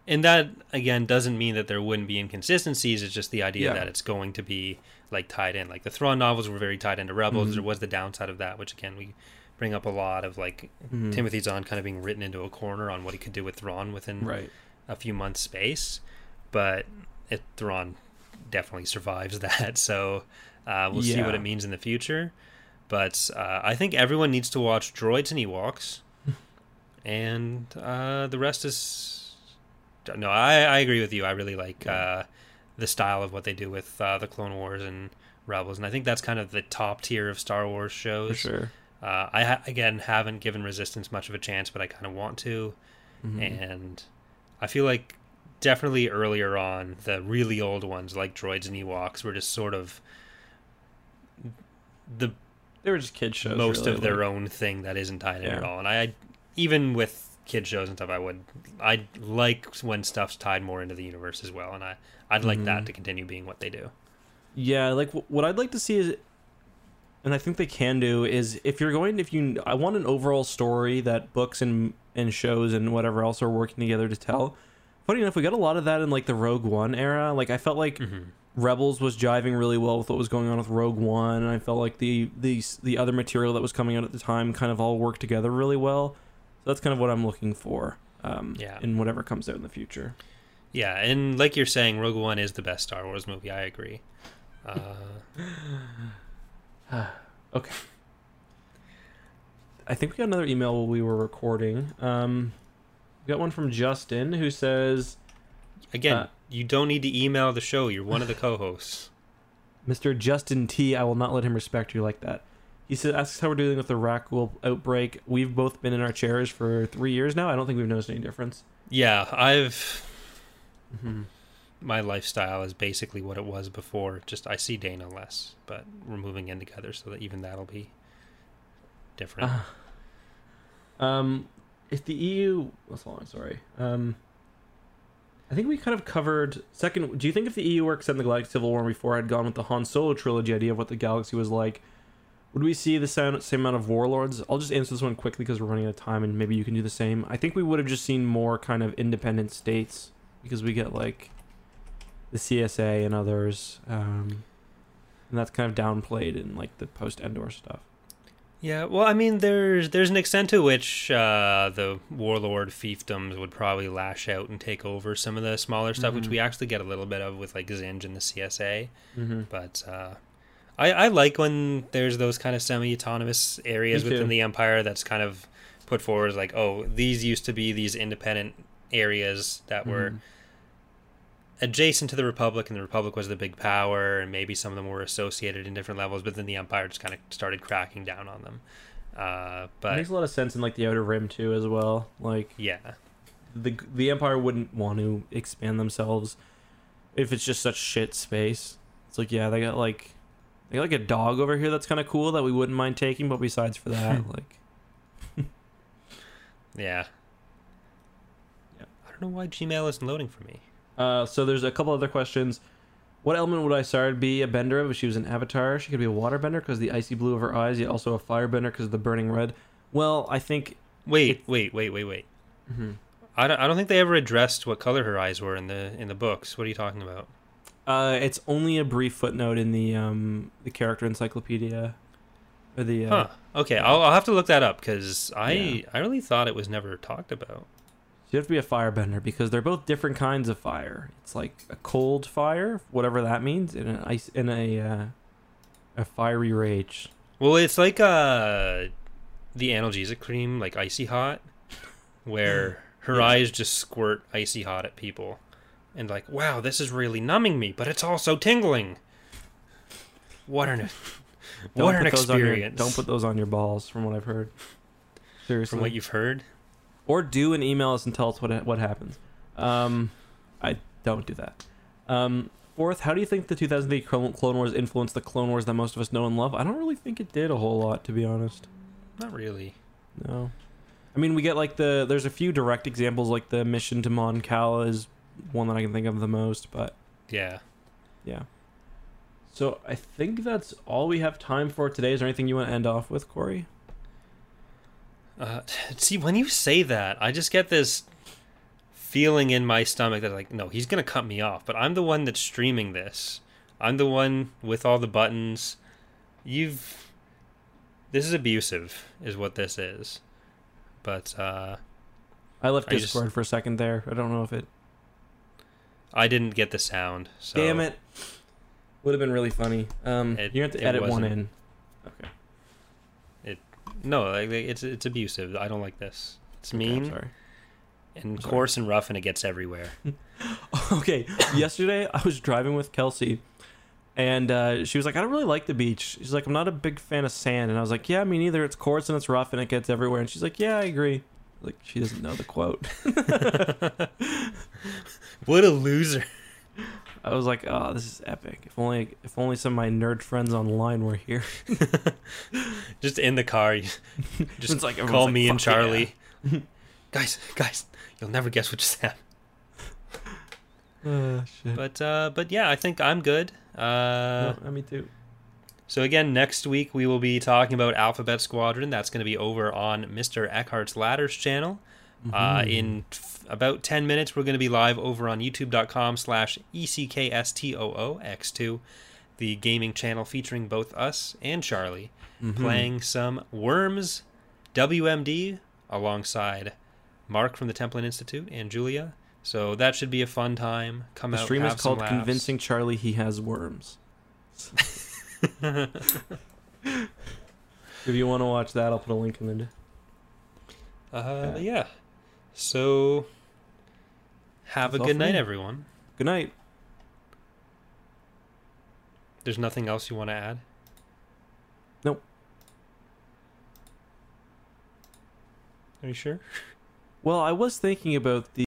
And that again doesn't mean that there wouldn't be inconsistencies. It's just the idea Yeah. that it's going to be like tied in. Like the Thrawn novels were very tied into Rebels. Mhm. There was the downside of that, which again we bring up a lot of like Mhm. Timothy Zahn kind of being written into a corner on what he could do with Thrawn within Right. a few months space. But it, Thrawn definitely survives that. So uh, we'll see what it means in the future. But uh, I think everyone needs to watch Droids and Ewoks, and uh, the rest is no. I, I agree with you. I really like uh, the style of what they do with uh, the Clone Wars and Rebels, and I think that's kind of the top tier of Star Wars shows. For sure. Uh, I ha- again haven't given Resistance much of a chance, but I kind of want to, Mhm. and I feel like definitely earlier on the really old ones like Droids and Ewoks were just sort of the They were just kid shows. most really, of their like- own thing that isn't tied in Yeah. at all. And I, even with kid shows and stuff, I would I like when stuff's tied more into the universe as well, and I I'd like that Mhm. to continue being what they do. Yeah, like wh- what I'd like to see is, and I think they can do is if you're going, if you, I want an overall story that books and and shows and whatever else are working together to tell. Funny enough, we got a lot of that in like the Rogue One era. Like I felt like Mhm. Rebels was jiving really well with what was going on with Rogue One, and I felt like the the the other material that was coming out at the time kind of all worked together really well. So that's kind of what I'm looking for. Um, Yeah. in whatever comes out in the future. Yeah, and like you're saying, Rogue One is the best Star Wars movie. I agree. Uh, Okay. I think we got another email while we were recording. Um, got one from Justin who says, again, Uh, you don't need to email the show. You're one of the co-hosts. "Mr. Justin T, I will not let him respect you like that." He says, asks how we're dealing with the Rakghoul outbreak. We've both been in our chairs for three years now. I don't think we've noticed any difference. Yeah, I've Mm-hmm. my lifestyle is basically what it was before. Just I see Dana less, but we're moving in together, so that even that'll be different. Um, if the EU, that's long. Sorry. Um, I think we kind of covered second. Do you think if the EU set in the Galactic Civil War before I'd gone with the Han Solo trilogy idea of what the galaxy was like, would we see the same, same amount of warlords? I'll just answer this one quickly because we're running out of time, and maybe you can do the same. I think we would have just seen more kind of independent states because we get like the CSA and others, um, and that's kind of downplayed in like the post Endor stuff. Yeah, well, I mean, there's there's an extent to which uh, the warlord fiefdoms would probably lash out and take over some of the smaller stuff, which Mhm. we actually get a little bit of with like Zsinj and the CSA. Mm-hmm. But uh, I I like when there's those kind of semi-autonomous areas within the empire that's kind of put forward as like, oh, these used to be these independent areas that were Mm-hmm. Adjacent to the Republic, and the Republic was the big power, and maybe some of them were associated in different levels, but then the Empire just kind of started cracking down on them. Uh, it but makes a lot of sense in like the Outer Rim too, as well. Like yeah, the the Empire wouldn't want to expand themselves if it's just such shit space. It's like yeah, they got like they got like a dog over here that's kind of cool that we wouldn't mind taking, but besides for that, like yeah. Yeah. I don't know why Gmail isn't loading for me. Uh, so there's a couple other questions. What element would Isard be a bender of if she was an avatar? She could be a water bender because the icy blue of her eyes, yet also a fire bender because of the burning red. Well, I think Wait, wait, wait, wait, wait. Mm-hmm. I don't, I don't think they ever addressed what color her eyes were in the in the books. What are you talking about? Uh, it's only a brief footnote in the um the character encyclopedia, or the uh, Huh. Okay, I'll, I'll have to look that up because I Yeah. I really thought it was never talked about. You have to be a firebender because they're both different kinds of fire. It's like a cold fire, whatever that means, in an ice in a uh, a fiery rage. Well, it's like uh the analgesic cream, like icy hot, where her Yeah. eyes just squirt icy hot at people, and like, wow, this is really numbing me, but it's also tingling. What an what an on your- experience! don't put those on your balls, from what I've heard. Seriously. from what you've heard. Or do and email us and tell us what what happens. Um, I don't do that. Um, fourth, how do you think the 2008 Clone Clone Wars influenced the Clone Wars that most of us know and love? I don't really think it did a whole lot, to be honest. Not really. No. I mean, we get like the there's a few direct examples, like the mission to Mon Cala is one that I can think of the most, but Yeah. yeah. So I think that's all we have time for today. Is there anything you want to end off with, Corey? Uh, see, when you say that, I just get this feeling in my stomach that like, no, he's gonna cut me off. But I'm the one that's streaming this. I'm the one with all the buttons. You've. This is abusive, is what this is. But uh, I left I just- Discord for a second there. I don't know if it. I didn't get the sound. So Damn it! Would have been really funny. Um, It- you have to it edit one wasn't. in. Okay. No, like it's it's abusive. I don't like this. It's Okay, mean sorry. and sorry. coarse and rough, and it gets everywhere. okay. Yesterday, I was driving with Kelsey, and uh, she was like, "I don't really like the beach." She's like, "I'm not a big fan of sand," and I was like, "Yeah, me neither. It's coarse and it's rough and it gets everywhere." And she's like, "Yeah, I agree." Like she doesn't know the quote. What a loser! I was like, "Oh, this is epic. If only, if only some of my nerd friends online were here." Just in the car, just like call like, me and "Fuck yeah." Charlie. guys, guys, you'll never guess what just happened. Uh, shit. But uh, but yeah, I think I'm good. Uh, No, me too. so again, next week we will be talking about Alphabet Squadron. That's going to be over on Mr. Eckhart's Ladders channel. Uh, Mhm. in f- about 10 minutes, we're going to be live over on youtube.com slash E ECKSTOOX2, the gaming channel featuring both us and Charlie, Mhm. playing some Worms WMD alongside Mark from the Templin Institute and Julia. So that should be a fun time. Come The out, stream is called "Convincing Charlie He Has Worms." If you want to watch that, I'll put a link in the. Uh, yeah. So have That's a good night, everyone. Good night. There's nothing else you want to add? Nope. Are you sure? Well, I was thinking about the